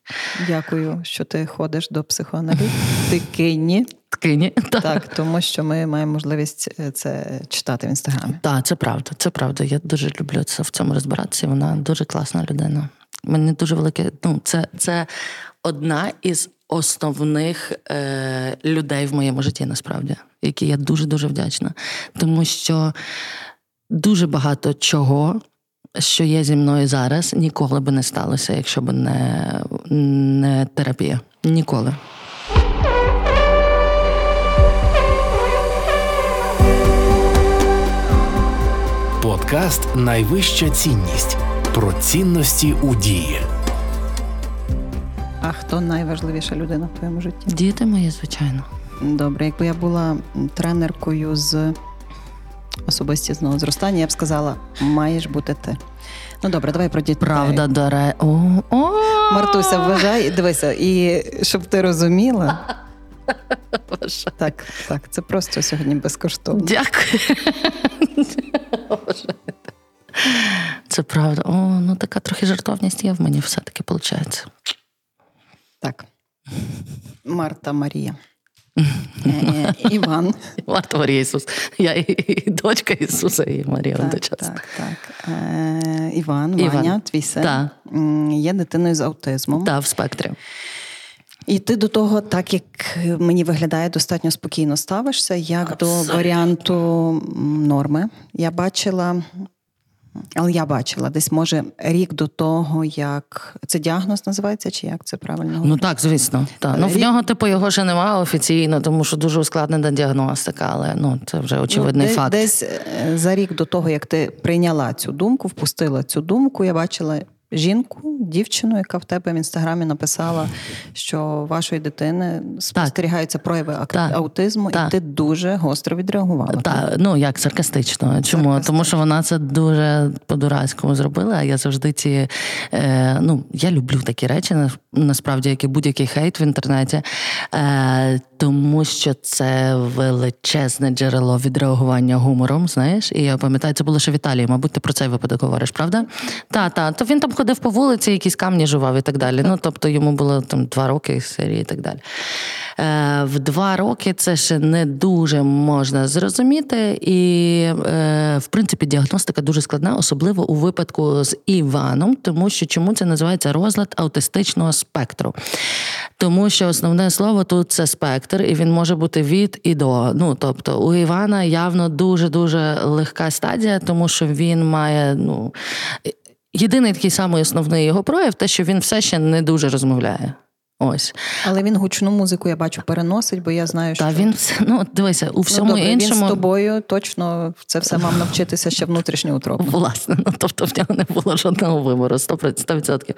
Дякую, що ти ходиш до психоаналітикині. Ткині. Так, тому що ми маємо можливість е, це читати в інстаграмі. Так, це правда, це правда. Я дуже люблю це в цьому розбиратися. Вона дуже класна людина. Мені дуже велике. Ну, це, це одна із. Основних е, людей в моєму житті насправді, які я дуже дуже вдячна, тому що дуже багато чого що є зі мною зараз, ніколи би не сталося, якщо б не, не терапія. Ніколи. Подкаст Найвища цінність про цінності у дії. А хто найважливіша людина в твоєму житті? Діти мої, звичайно. Добре, якби я була тренеркою з особистісного зростання, я б сказала, маєш бути ти. Ну добре, давай про дітей. Правда, до ре... О, о! Мартуся, вважай, дивися, і щоб ти розуміла. Так, так, це просто сьогодні безкоштовно. Дякую. Це правда. О, ну така трохи жартовність є в мені все-таки виходить. Так. Марта Марія. Е, Іван. Марта Марія Ісус. Я і, дочка Ісуса, і Марія Так, одночасно. так, так. Е, Іван, Іван. Ваня, твій син, Так. є дитиною з аутизмом. Так, в спектрі. І ти до того, так як мені виглядає, достатньо спокійно ставишся, як Абсолютно. до варіанту норми. Я бачила, але я бачила десь, може, рік до того, як це діагноз називається, чи як це правильно? Ну так, звісно. Так. Ну, в нього, типу, його ще немає офіційно, тому що дуже ускладнена діагностика, але ну, це вже очевидний Ну, десь, факт. Десь е, за рік до того, як ти прийняла цю думку, впустила цю думку, я бачила жінку, дівчину, яка в тебе в інстаграмі написала, що вашої дитини спостерігаються прояви Так. аутизму, Так. і ти дуже гостро відреагувала. Та, ну як саркастично. Чому? Саркастично. Тому що вона це дуже по-дурацькому зробила. А я завжди ці е, ну я люблю такі речі, насправді, як і будь-який хейт в інтернеті, е, тому що це величезне джерело відреагування гумором. Знаєш, і я пам'ятаю, це було ще в Італії. Мабуть, ти про цей випадок говориш, правда? Та, та. То він там ходив по вулиці, якісь камні жував і так далі. Ну тобто йому було там два роки серії і так далі. Е, в два роки це ще не дуже можна зрозуміти, і е, в принципі діагностика дуже складна, особливо у випадку з Іваном, тому що чому це називається розлад аутистичного спектру? Тому що основне слово тут це спектр, і він може бути від і до. Ну тобто у Івана явно дуже дуже легка стадія, тому що він має ну. Єдиний такий самий основний його прояв, те, що він все ще не дуже розмовляє. Ось. Але він гучну музику, я бачу, переносить, бо я знаю, що Та він все- ну дивися, у всьому ну, добре, іншому. він з тобою точно це все мав навчитися ще внутрішньо утроку. Власне, ну тобто в нього не було жодного вибору, 100%.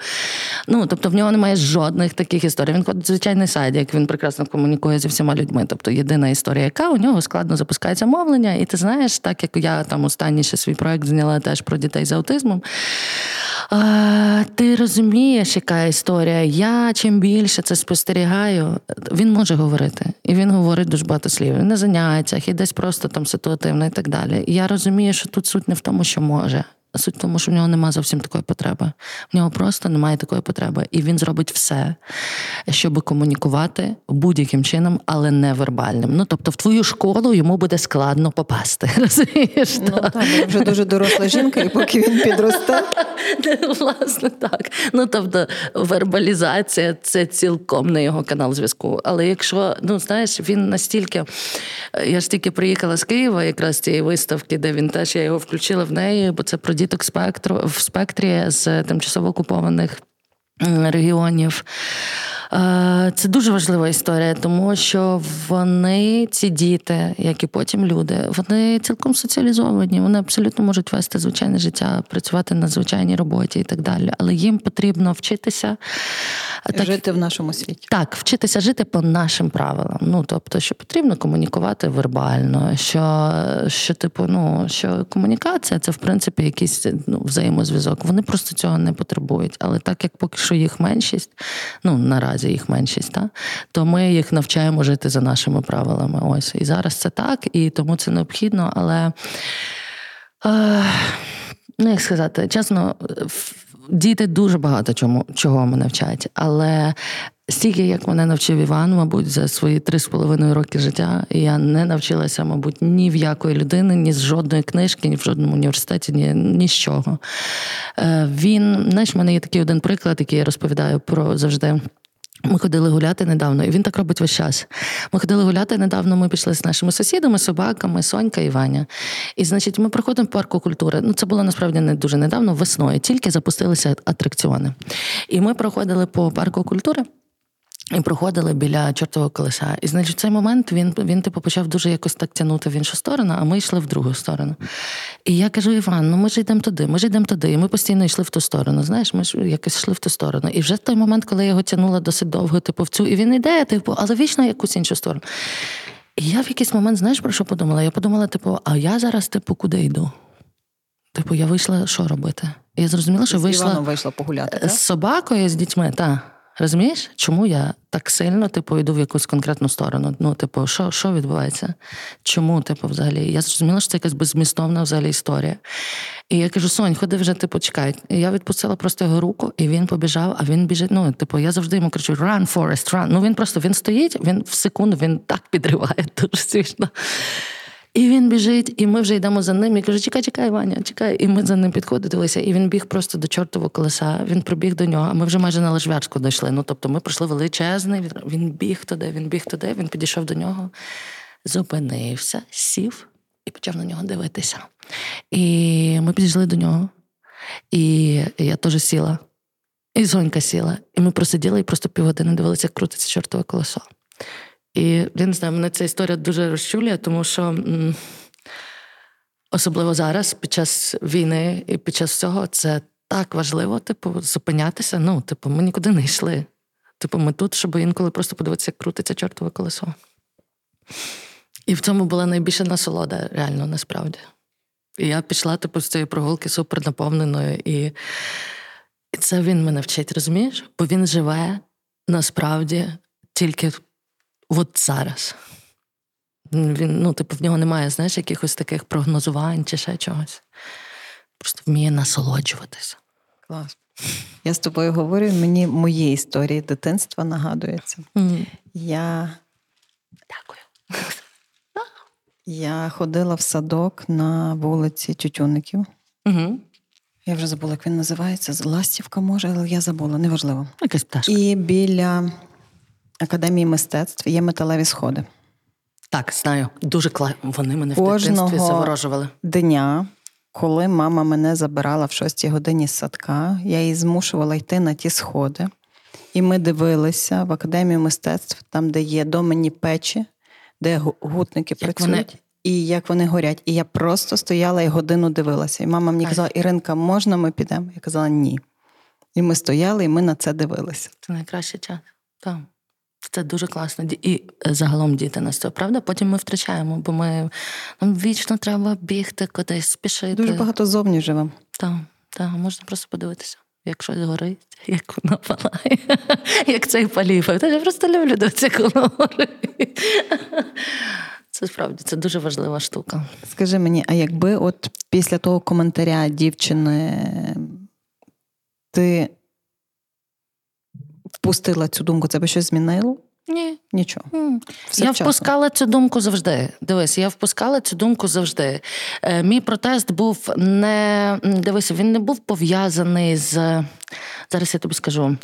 Ну тобто в нього немає жодних таких історій. Він ходить звичайний сайт, як він прекрасно комунікує зі всіма людьми. Тобто єдина історія, яка у нього складно запускається мовлення, і ти знаєш, так як я там останній ще свій проект зняла теж про дітей з аутизмом. А, ти розумієш, яка історія? Я чим більше це спостерігаю, він може говорити, і він говорить дуже багато слів. Він на заняттях, і десь просто там ситуативно і так далі. І я розумію, що тут суть не в тому, що може. Суть в тому, що в нього немає зовсім такої потреби. В нього просто немає такої потреби. І він зробить все, щоб комунікувати будь-яким чином, але не вербальним. Ну тобто, в твою школу йому буде складно попасти. Розумієш? Ну так, вже дуже доросла жінка, і поки він підросте. Власне, так. Ну тобто, вербалізація це цілком не його канал зв'язку. Але якщо, ну знаєш, він настільки. Я ж тільки приїхала з Києва, якраз з цієї виставки, де він теж я його включила в неї, бо це про діток спектру в спектрі з тимчасово окупованих регіонів. Е, Це дуже важлива історія, тому що вони, ці діти, як і потім люди, вони цілком соціалізовані, вони абсолютно можуть вести звичайне життя, працювати на звичайній роботі і так далі. Але їм потрібно вчитися так, Жити в нашому світі. так, вчитися жити по нашим правилам. Ну тобто, що потрібно комунікувати вербально, що, що типу, ну що комунікація це в принципі якийсь ну, взаємозв'язок. Вони просто цього не потребують. Але так як поки що їх меншість, ну наразі їх меншість, та, то ми їх навчаємо жити за нашими правилами. Ось і зараз це так, і тому це необхідно, але. Е, Ну, як сказати, чесно, діти дуже багато чому, чого мене вчать, але стільки, як мене навчив Іван, мабуть, за свої три з половиною роки життя, я не навчилася, мабуть, ні в якої людини, ні з жодної книжки, ні в жодному університеті, ні, ні з чого. Е, Він, знаєш, в мене є такий один приклад, який я розповідаю про завжди. Ми ходили гуляти недавно, і він так робить весь час. Ми ходили гуляти недавно. Ми пішли з нашими сусідами, собаками, Сонька і Ваня. І, значить, ми проходимо в парку культури. Ну, це було насправді не дуже недавно, весною, тільки запустилися атракціони. І ми проходили по парку культури. І проходили біля чортового колеса. І значить, в цей момент він він типу почав дуже якось так тягнути в іншу сторону, а ми йшли в другу сторону. І я кажу: Іван, ну ми ж йдемо туди, ми ж йдемо туди. І ми постійно йшли в ту сторону. Знаєш, ми ж якось йшли в ту сторону. І вже в той момент, коли я його тягнула досить довго, типу, в цю, і він йде, типу, але вічно якусь іншу сторону. І я в якийсь момент, знаєш, про що подумала? Я подумала, типу, а я зараз, типу, куди йду? Типу, я вийшла що робити? І я зрозуміла, що вийшла з вийшла погуляти. так? з собакою, з дітьми, так. Розумієш, чому я так сильно типу, йду в якусь конкретну сторону? Ну, типу, що що відбувається? Чому, типу, взагалі? Я зрозуміла, що це якась беззмістовна взагалі історія. І я кажу: Сонь, ходи вже, типу, чекай. І я відпустила просто його руку, і він побіжав, а він біжить. Ну, типу, я завжди йому кричу: Run, Forest, run. Ну він просто він стоїть, він в секунду він так підриває, дуже смішно. І він біжить, і ми вже йдемо за ним. І каже, чекай, чекай, Ваня, чекай. І ми за ним підходилися. І він біг просто до чортового колеса. Він пробіг до нього. А ми вже майже на Лежвярську дійшли. Ну тобто, ми пройшли величезний. Він біг туди, він біг туди. Він підійшов до нього, зупинився, сів і почав на нього дивитися. І ми підійшли до нього. І я теж сіла. І Сонька сіла. І ми просиділи і просто півгодини дивилися, як крутиться чортове колесо. І я не знаю, мене ця історія дуже розчулює, тому що особливо зараз, під час війни і під час цього, це так важливо, типу, зупинятися. Ну, типу, ми нікуди не йшли. Типу, ми тут, щоб інколи просто подивитися, як крутиться чортове колесо. І в цьому була найбільша насолода, реально, насправді. І я пішла, типу, з цієї прогулки супер наповненою. І, і це він мене вчить, розумієш? Бо він живе насправді тільки от зараз. Він, ну, типу, в нього немає, знаєш, якихось таких прогнозувань чи ще чогось. Просто вміє насолоджуватися. Клас. Я з тобою говорю, мені мої історії дитинства нагадуються. Mm. Я Дякую. Я ходила в садок на вулиці Тютюників. Угу. Я вже забула, як він називається. Ластівка може, але я забула, неважливо. Якась пташка. І біля Академії мистецтв є металеві сходи. Так, знаю. Дуже класно. Вони мене в дитинстві заворожували. Дня, коли мама мене забирала в шостій годині з садка, я її змушувала йти на ті сходи. І ми дивилися в академію мистецтв, там, де є домені печі, де гутники як працюють. Вони... І як вони горять. І я просто стояла і годину дивилася. І мама мені казала: Іринка, можна ми підемо? Я казала ні. І ми стояли, і ми на це дивилися. Це найкращий час. Так. Це дуже класно. І е, загалом діти нас цього, правда? Потім ми втрачаємо, бо ми нам вічно треба бігти кудись, спішити. Дуже багато зовні живемо. Так, так, можна просто подивитися. Як щось горить, як воно палає, як цей паліф. Я просто люблю до коли горить. Це справді це дуже важлива штука. Скажи мені, а якби от після того коментаря дівчини ти впустила цю думку, це би щось змінило? Ні. Нічого. Все я вчасно. впускала цю думку завжди. Дивись, я впускала цю думку завжди. Е, Мій протест був не дивись, він не був пов'язаний з. Зараз я тобі скажу.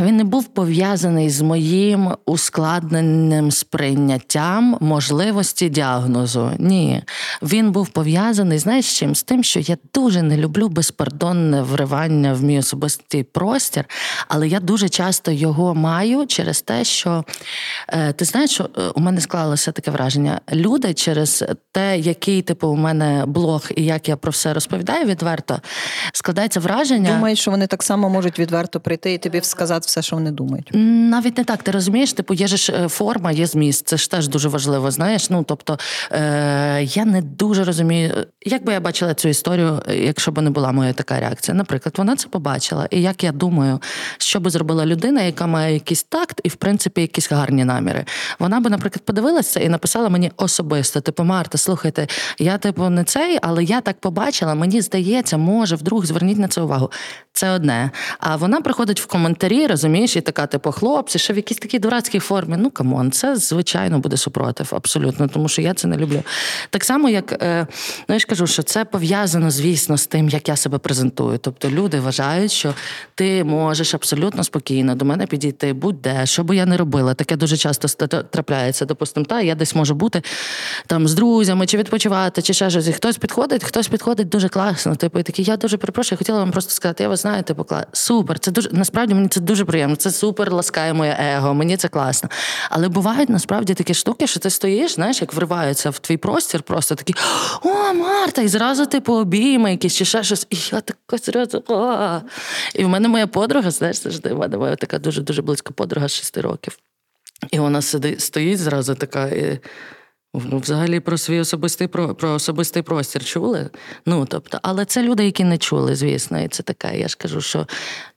Він не був пов'язаний з моїм ускладненим сприйняттям можливості діагнозу. Ні, він був пов'язаний знаєш, чим? З тим, що я дуже не люблю безпардонне вривання в мій особистий простір, але я дуже часто його маю через те, що е, ти знаєш, е, у мене склалося таке враження. Люди через те, який типу у мене блог і як я про все розповідаю відверто, складається враження. Думають, що вони так само можуть відверто прийти і тобі тобі сказати все, що вони думають. Навіть не так. Ти розумієш, типу, є ж е, форма, є зміст. Це ж теж дуже важливо. Знаєш, ну тобто е, я не дуже розумію, як би я бачила цю історію, якщо б не була моя така реакція. Наприклад, вона це побачила, і як я думаю, що би зробила людина, яка має якийсь такт і, в принципі, якісь гарні наміри. Вона би, наприклад, подивилася і написала мені особисто: типу, Марта, слухайте, я типу не цей, але я так побачила. Мені здається, може, вдруг зверніть на це увагу. Це одне. А вона приходить в коментарі, розумієш, і така, типу, хлопці, ще в якійсь такій дурацькій формі. Ну come on, це звичайно буде супротив, абсолютно, тому що я це не люблю. Так само, як е, знаєш, кажу, що це пов'язано, звісно, з тим, як я себе презентую. Тобто люди вважають, що ти можеш абсолютно спокійно до мене підійти, будь-де, що би я не робила. Таке дуже часто трапляється. Допустимо, та я десь можу бути там з друзями, чи відпочивати, чи ще щось. І Хтось підходить, хтось підходить дуже класно. Типу, і такий, я дуже перепрошую, хотіла вам просто сказати, я вас знаю, типу, клас. супер. Це дуже насправді мені це дуже приємно. Це супер ласкає моє его, мені це класно. Але бувають насправді такі штуки, що ти стоїш, знаєш, як вриваються в твій простір, просто такі о, Марта! І зразу типу обійми якісь чи ще щось. І я така зразу. І в мене моя подруга, знаєш, завжди в мене моя така дуже дуже близька подруга з шести років. І вона сидить, стоїть зразу така. І... Ну, взагалі про свій особистий про, про особистий простір чули. Ну тобто, але це люди, які не чули, звісно, і це таке. Я ж кажу, що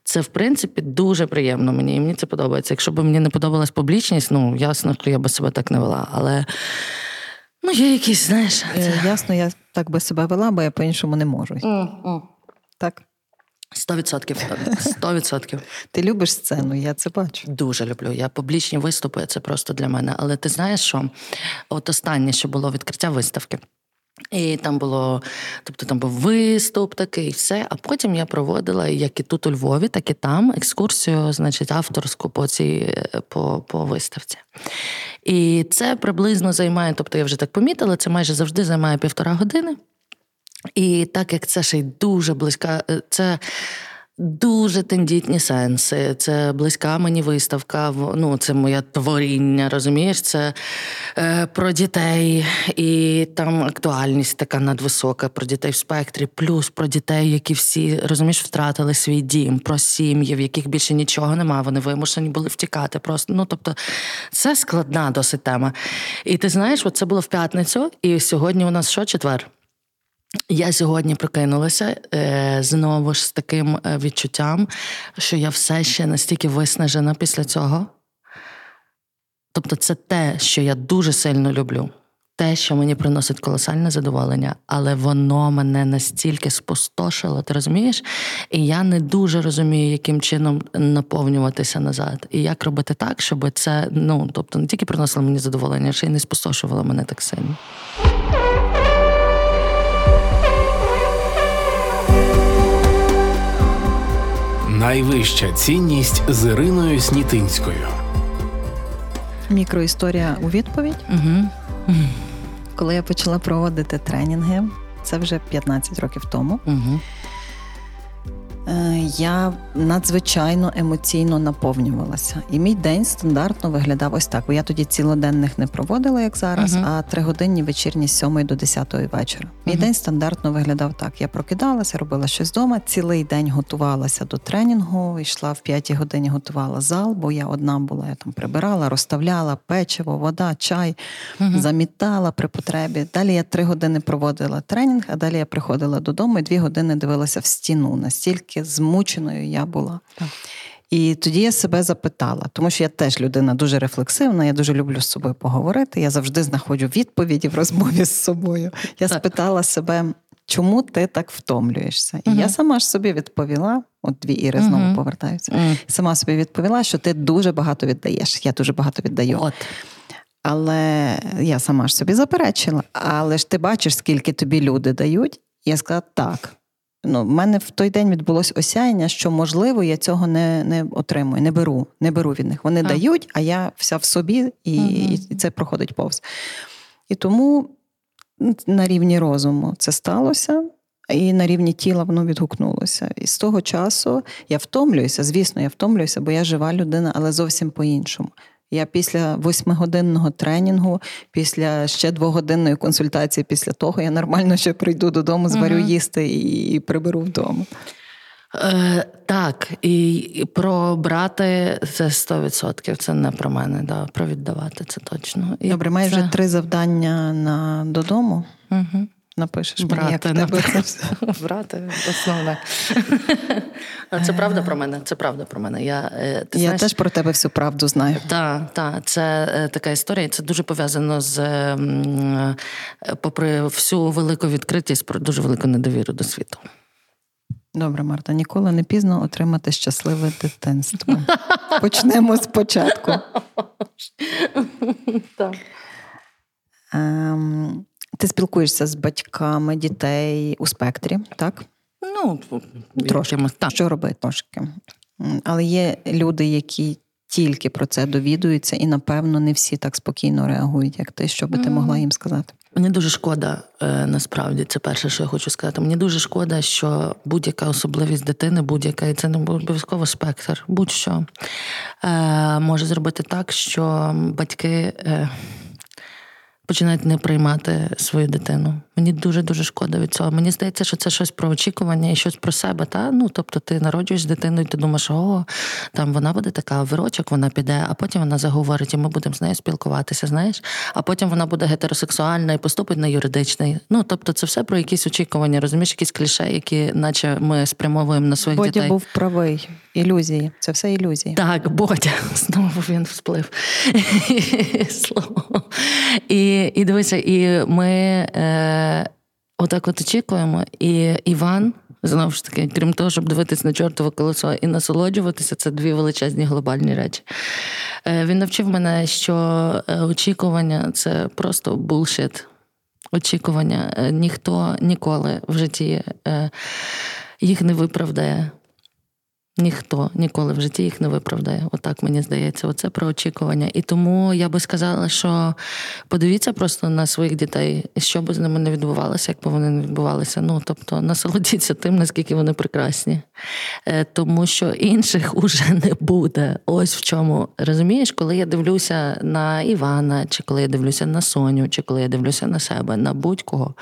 це в принципі дуже приємно мені, і мені це подобається. Якщо б мені не подобалась публічність, ну ясно, що я би себе так не вела. Але ну є якісь, знаєш, е, це... ясно, я так би себе вела, бо я по-іншому не можу. Mm-hmm. Так. Сто відсотків. Сто відсотків. Ти любиш сцену, я це бачу. Дуже люблю. Я публічні виступи, це просто для мене. Але ти знаєш, що от останнє, що було відкриття виставки. І там було, тобто там був виступ такий, все. А потім я проводила як і тут у Львові, так і там екскурсію, значить, авторську по цій по, по виставці. І це приблизно займає, тобто я вже так помітила, це майже завжди займає півтора години. І так як це ще й дуже близька, е, це дуже тендітні сенси, це близька мені виставка, ну це моє творіння, розумієш? Це е, про дітей, і там актуальність така надвисока про дітей в спектрі, плюс про дітей, які всі розумієш, втратили свій дім, про сім'ї, в яких більше нічого немає. Вони вимушені були втікати. Просто ну тобто це складна досить тема. І ти знаєш, от це було в п'ятницю, і сьогодні у нас що четвер. Я сьогодні прокинулася е, знову ж з таким е, відчуттям, що я все ще настільки виснажена після цього. Тобто, це те, що я дуже сильно люблю, те, що мені приносить колосальне задоволення, але воно мене настільки спустошило, ти розумієш? І я не дуже розумію, яким чином наповнюватися назад. І як робити так, щоб це ну, тобто, не тільки приносило мені задоволення, а ще й не спустошувало мене так сильно. Найвища цінність з Іриною Снітинською. Мікроісторія у відповідь. Угу. Коли я почала проводити тренінги, це вже 15 років тому. Угу. Е, я надзвичайно емоційно наповнювалася. І мій день стандартно виглядав ось так. Бо я тоді цілоденних не проводила, як зараз, uh-huh. а тригодинні вечірні з 7 до 10 вечора. Мій uh-huh. день стандартно виглядав так. Я прокидалася, робила щось вдома, цілий день готувалася до тренінгу, йшла в 5 годині, готувала зал, бо я одна була, я там прибирала, розставляла печиво, вода, чай, uh-huh. замітала при потребі. Далі я три години проводила тренінг, а далі я приходила додому і дві години дивилася в стіну. Настільки наскільки змученою я була. Так. І тоді я себе запитала, тому що я теж людина дуже рефлексивна, я дуже люблю з собою поговорити. Я завжди знаходжу відповіді в розмові з собою. Я так. спитала себе, чому ти так втомлюєшся? І угу. я сама ж собі відповіла: от дві іри знову угу. повертаються. Угу. Сама собі відповіла, що ти дуже багато віддаєш. Я дуже багато віддаю. От. Але я сама ж собі заперечила. Але ж ти бачиш, скільки тобі люди дають. Я сказала, так ну, в мене в той день відбулось осяяння, що можливо я цього не не отримую, не беру, не беру від них. Вони а. дають, а я вся в собі, і, угу. і це проходить повз. І тому на рівні розуму це сталося. І на рівні тіла воно відгукнулося. І з того часу я втомлююся, звісно, я втомлююся, бо я жива людина, але зовсім по-іншому. Я після восьмигодинного тренінгу, після ще двогодинної консультації, після того я нормально ще прийду додому, зварю угу. їсти і, і приберу вдома. Е, Так, і про брати це 100%. Це не про мене, да, про віддавати це точно. І Добре, маєш це... три завдання на додому. Угу напишеш тебе. Брати, основне. Це правда про мене. Це правда про мене. Я е, ти Я знаєш, теж про тебе всю правду знаю. Так, так, це е, така історія. Це дуже пов'язано з е, попри всю велику відкритість, про дуже велику недовіру до світу. Добре, Марта, ніколи не пізно отримати щасливе дитинство. Почнемо спочатку. Так. Ем, Ти спілкуєшся з батьками дітей у спектрі, так? Ну, трошки. Так. Що робити трошки. Але є люди, які тільки про це довідуються, і, напевно, не всі так спокійно реагують, як ти. Що би ти могла їм сказати? Мені дуже шкода, е, насправді, це перше, що я хочу сказати. Мені дуже шкода, що будь-яка особливість дитини, будь-яка, і це не обов'язково спектр, будь-що е, може зробити так, що батьки. Починають не приймати свою дитину. Мені дуже дуже шкода від цього. Мені здається, що це щось про очікування і щось про себе. Та ну тобто, ти народжуєш дитину, і ти думаєш, о, там вона буде така, вирочок, вона піде, а потім вона заговорить, і ми будемо з нею спілкуватися. Знаєш, а потім вона буде гетеросексуальна і поступить на юридичний. Ну тобто, це все про якісь очікування, розумієш, якісь кліше, які, наче ми спрямовуємо на своїх Бодя дітей. був правий. Ілюзії, це все ілюзії. Так, Бодя, знову він всплив. Слово. І і дивися, і ми е, отак от очікуємо. І Іван, знову ж таки, крім того, щоб дивитися на чортове колесо і насолоджуватися, це дві величезні глобальні речі. Е, Він навчив мене, що е, очікування це просто булшит. Очікування. Е, ніхто ніколи в житті їх не виправдає. Ніхто ніколи в житті їх не виправдає. Отак мені здається, оце про очікування. І тому я би сказала, що подивіться просто на своїх дітей, що би з ними не відбувалося, як би вони не відбувалися. Ну тобто насолодіться тим, наскільки вони прекрасні, е, тому що інших уже не буде. Ось в чому розумієш, коли я дивлюся на Івана, чи коли я дивлюся на Соню, чи коли я дивлюся на себе, на будь-кого.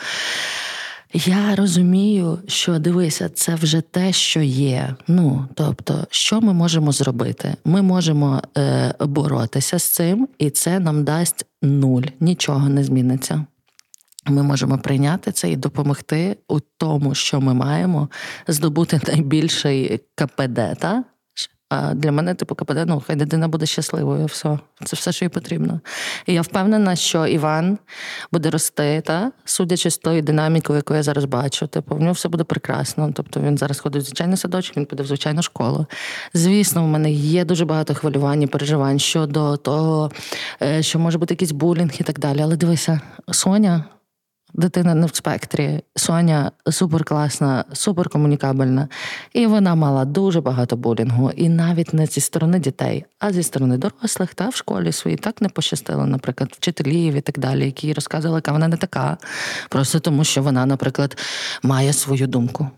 Я розумію, що дивися, це вже те, що є. Ну тобто, що ми можемо зробити? Ми можемо е, боротися з цим, і це нам дасть нуль, нічого не зміниться. Ми можемо прийняти це і допомогти у тому, що ми маємо, здобути найбільший КПД, та? А для мене, типу, КПД, ну, хай дитина буде щасливою. все. Це все, що їй потрібно. І я впевнена, що Іван буде рости, та, судячи з тою динамікою, яку я зараз бачу, типу, в нього все буде прекрасно. Тобто він зараз ходить в звичайний садочок, він піде в звичайну школу. Звісно, в мене є дуже багато хвилювань і переживань щодо того, е, що може бути якийсь булінг і так далі. Але дивися, Соня дитина не в спектрі. Соня суперкласна, суперкомунікабельна. І вона мала дуже багато булінгу. І навіть не зі сторони дітей, а зі сторони дорослих та в школі своїй так не пощастило, наприклад, вчителів і так далі, які розказували, яка вона не така. Просто тому, що вона, наприклад, має свою думку.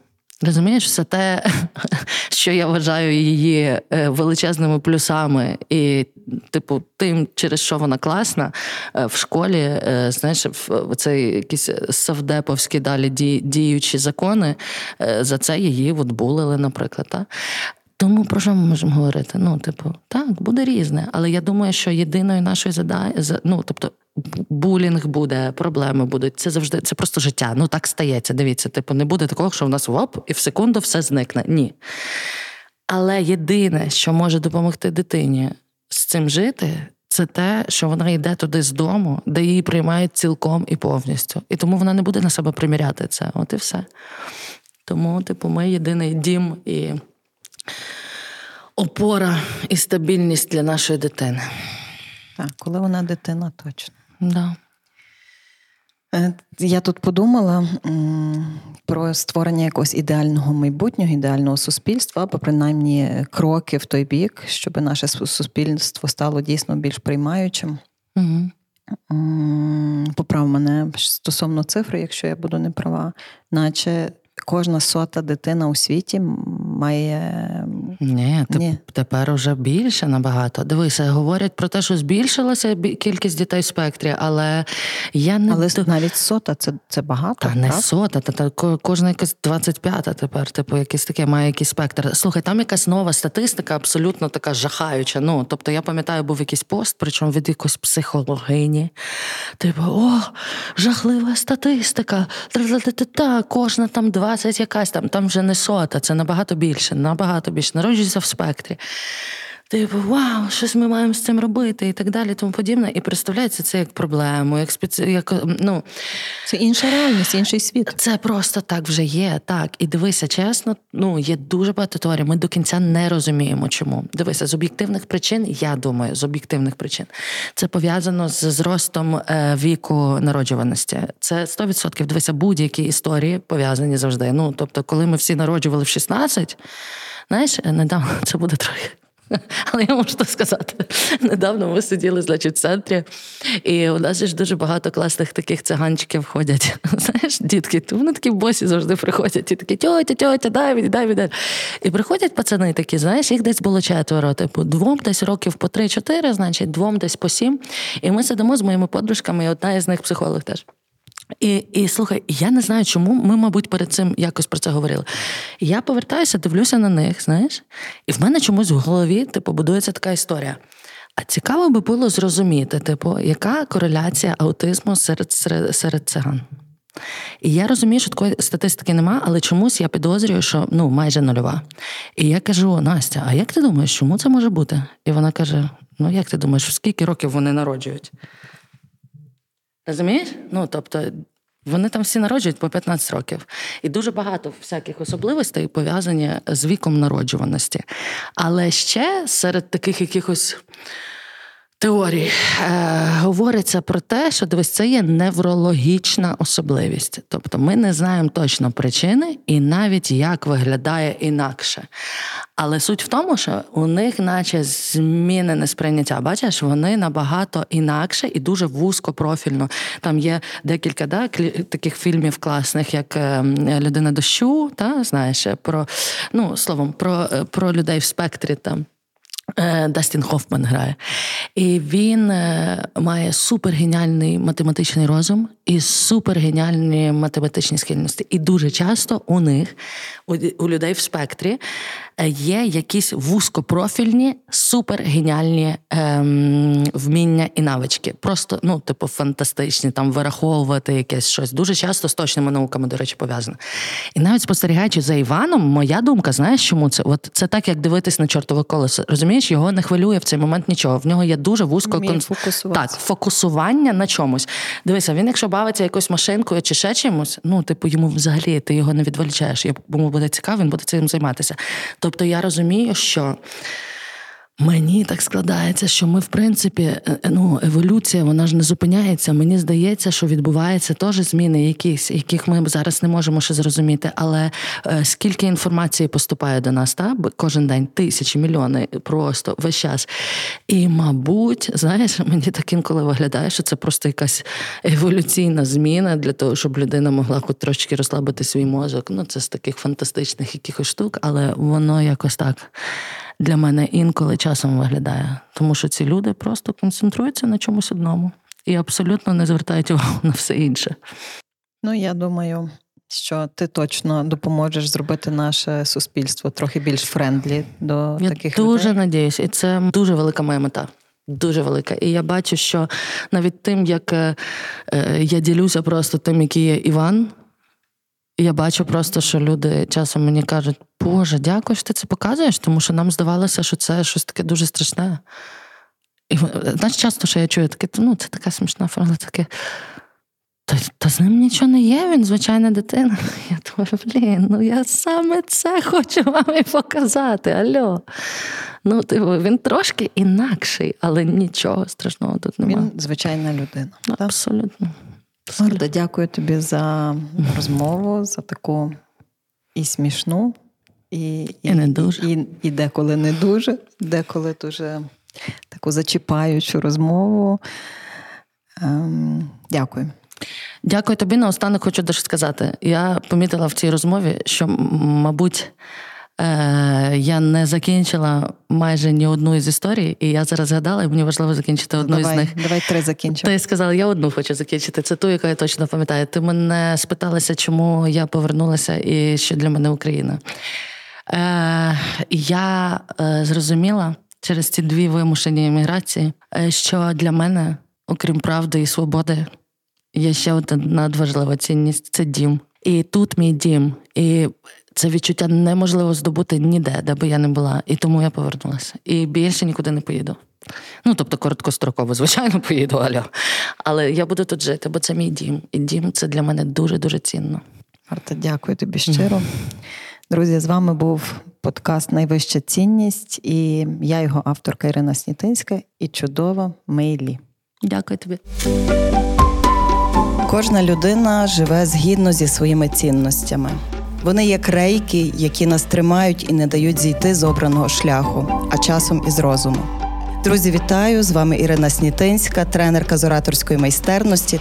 Розумієш, все те, що я вважаю її е, величезними плюсами, і, типу, тим, через що вона класна, е, в школі, е, знаєш, в цей якісь савдеповські далі діючі закони, за це її от булили, наприклад. Та? Тому про що ми можемо говорити? Ну, типу, так, буде різне. Але я думаю, що єдиною нашою задачею, ну, тобто, булінг буде, проблеми будуть. Це завжди це просто життя. Ну так стається. Дивіться, типу, не буде такого, що в нас воп, і в секунду все зникне. Ні. Але єдине, що може допомогти дитині з цим жити, це те, що вона йде туди з дому, де її приймають цілком і повністю. І тому вона не буде на себе приміряти це. От і все. Тому, типу, ми єдиний дім і опора і стабільність для нашої дитини. Так, коли вона дитина, точно. Да. Е, я тут подумала про створення якогось ідеального майбутнього, ідеального суспільства, або принаймні кроки в той бік, щоб наше суспільство стало дійсно більш приймаючим. Угу. Поправ мене стосовно цифри, якщо я буду не права, наче кожна сота дитина у світі має. Ні, Ні. тепер уже більше набагато. Дивися, говорять про те, що збільшилася кількість дітей в спектрі, але я не Але навіть сота це це багато. Та не сота, та, та кожна якась 25-та тепер, типу, якийсь таке має якийсь спектр. Слухай, там якась нова статистика, абсолютно така жахаюча. Ну, тобто, я пам'ятаю, був якийсь пост, причому від якоїсь психологині. Типу, о, жахлива статистика. Та, кожна там 20 якась там, там вже не сота, це набагато більше, набагато більше. Народжується в спектрі. Типу, вау, щось ми маємо з цим робити, і так далі, тому подібне. І представляється це як проблему, як спеці... як, ну... Це інша реальність, інший світ. Це просто так вже є. Так. І дивися, чесно, ну є дуже багато теорій. Ми до кінця не розуміємо, чому. Дивися, з об'єктивних причин, я думаю, з об'єктивних причин це пов'язано з зростом е, віку народжуваності. Це 100%. Дивися, будь-які історії пов'язані завжди. Ну тобто, коли ми всі народжували в 16, знаєш, недавно це буде трохи. Але я можу так сказати. Недавно ми сиділи, значить, в центрі, і у нас ж дуже багато класних таких циганчиків ходять. Знаєш, дітки, то вони такі босі завжди приходять, і такі тьотя, тьотя, дай мені, дай мені. І приходять пацани такі, знаєш, їх десь було четверо, типу, двом десь років по три-чотири, значить, двом десь по сім. І ми сидимо з моїми подружками, і одна із них психолог теж. І і слухай, я не знаю, чому ми, мабуть, перед цим якось про це говорили. Я повертаюся, дивлюся на них, знаєш, і в мене чомусь в голові типу, будується така історія. А цікаво би було зрозуміти, типу, яка кореляція аутизму серед серед, серед циган. І я розумію, що такої статистики нема, але чомусь я підозрюю, що ну майже нульова. І я кажу: Настя, а як ти думаєш, чому це може бути? І вона каже: Ну, як ти думаєш, скільки років вони народжують? Розумієш? Ну, тобто, вони там всі народжують по 15 років. І дуже багато всяких особливостей пов'язані з віком народжуваності. Але ще серед таких якихось теорій е, говориться про те, що дивись, це є неврологічна особливість. Тобто ми не знаємо точно причини і навіть як виглядає інакше. Але суть в тому, що у них, наче, змінене сприйняття. Бачиш, вони набагато інакше і дуже вузькопрофільно. Там є декілька да, таких фільмів класних, як е, Людина дощу, та знаєш, про ну словом, про, е, про людей в спектрі там. Е, Дастін Хофман грає. І він е, має супергеніальний математичний розум і супергеніальні математичні схильності. І дуже часто у них, у людей в спектрі, є якісь вузькопрофільні, супергеніальні ем, вміння і навички. Просто, ну, типу, фантастичні, там вираховувати якесь щось. Дуже часто з точними науками, до речі, пов'язано. І навіть спостерігаючи за Іваном, моя думка, знаєш, чому це? От це так, як дивитись на чортове колесо. Розумієш, його не хвилює в цей момент нічого. В нього є дуже вузько кон... так, фокусування на чомусь. Дивися, він, якщо бавиться якоюсь машинкою чи ще чимось, ну, типу, йому взагалі ти його не відволічаєш. Йому буде цікаво, він буде цим займатися. Тобто я розумію, що. Мені так складається, що ми, в принципі, е, е, ну, еволюція, вона ж не зупиняється. Мені здається, що відбуваються теж зміни, якісь, яких ми зараз не можемо ще зрозуміти. Але е, скільки інформації поступає до нас, та кожен день тисячі, мільйони просто весь час. І, мабуть, знаєш, мені так інколи виглядає, що це просто якась еволюційна зміна для того, щоб людина могла хоч трошки розслабити свій мозок. Ну, це з таких фантастичних якихось штук, але воно якось так для мене інколи часом виглядає. Тому що ці люди просто концентруються на чомусь одному і абсолютно не звертають увагу на все інше. Ну, я думаю, що ти точно допоможеш зробити наше суспільство трохи більш friendly до я таких дуже людей. надіюсь, і це дуже велика моя мета. Дуже велика. І я бачу, що навіть тим, як е, е, я ділюся просто тим, який є Іван, я бачу просто, що люди часом мені кажуть, Боже, дякую, що ти це показуєш, тому що нам здавалося, що це щось таке дуже страшне. І знаєш, часто що я чую, таке, ну, це така смішна форма, таке. Та, та з ним нічого не є, він звичайна дитина. Я думаю, блін, ну я саме це хочу вам і показати. Альо. Ну, типу, він трошки інакший, але нічого страшного тут немає. Він звичайна людина. Абсолютно. Марта, дякую тобі за розмову, за таку і смішну, і і, і не дуже. І, і деколи не дуже, деколи дуже таку зачіпаючу розмову. Ем, Дякую. Дякую тобі. Наостанок хочу дещо сказати. Я помітила в цій розмові, що, мабуть, Е, я не закінчила майже ні одну із історій, і я зараз згадала, і мені важливо закінчити одну давай, з них. Давай три закінчимо. Ти сказала, я одну хочу закінчити. Це ту, яку я точно пам'ятаю. Ти мене спиталася, чому я повернулася і що для мене Україна. Е, Я е, зрозуміла через ці дві вимушені еміграції, е, що для мене, окрім правди і свободи, є ще одна надважлива цінність це дім. І тут мій дім. І це відчуття неможливо здобути ніде, де би я не була. І тому я повернулася. І більше нікуди не поїду. Ну, тобто, короткостроково, звичайно, поїду, Альо. Але я буду тут жити, бо це мій дім. І дім це для мене дуже-дуже цінно. Марта, дякую тобі щиро. Друзі, з вами був подкаст Найвища цінність, і я його авторка Ірина Снітинська і чудова Мейлі. Дякую тобі. Кожна людина живе згідно зі своїми цінностями. Вони як рейки, які нас тримають і не дають зійти з обраного шляху, а часом із розуму. Друзі, вітаю! З вами Ірина Снітинська, тренерка з ораторської майстерності.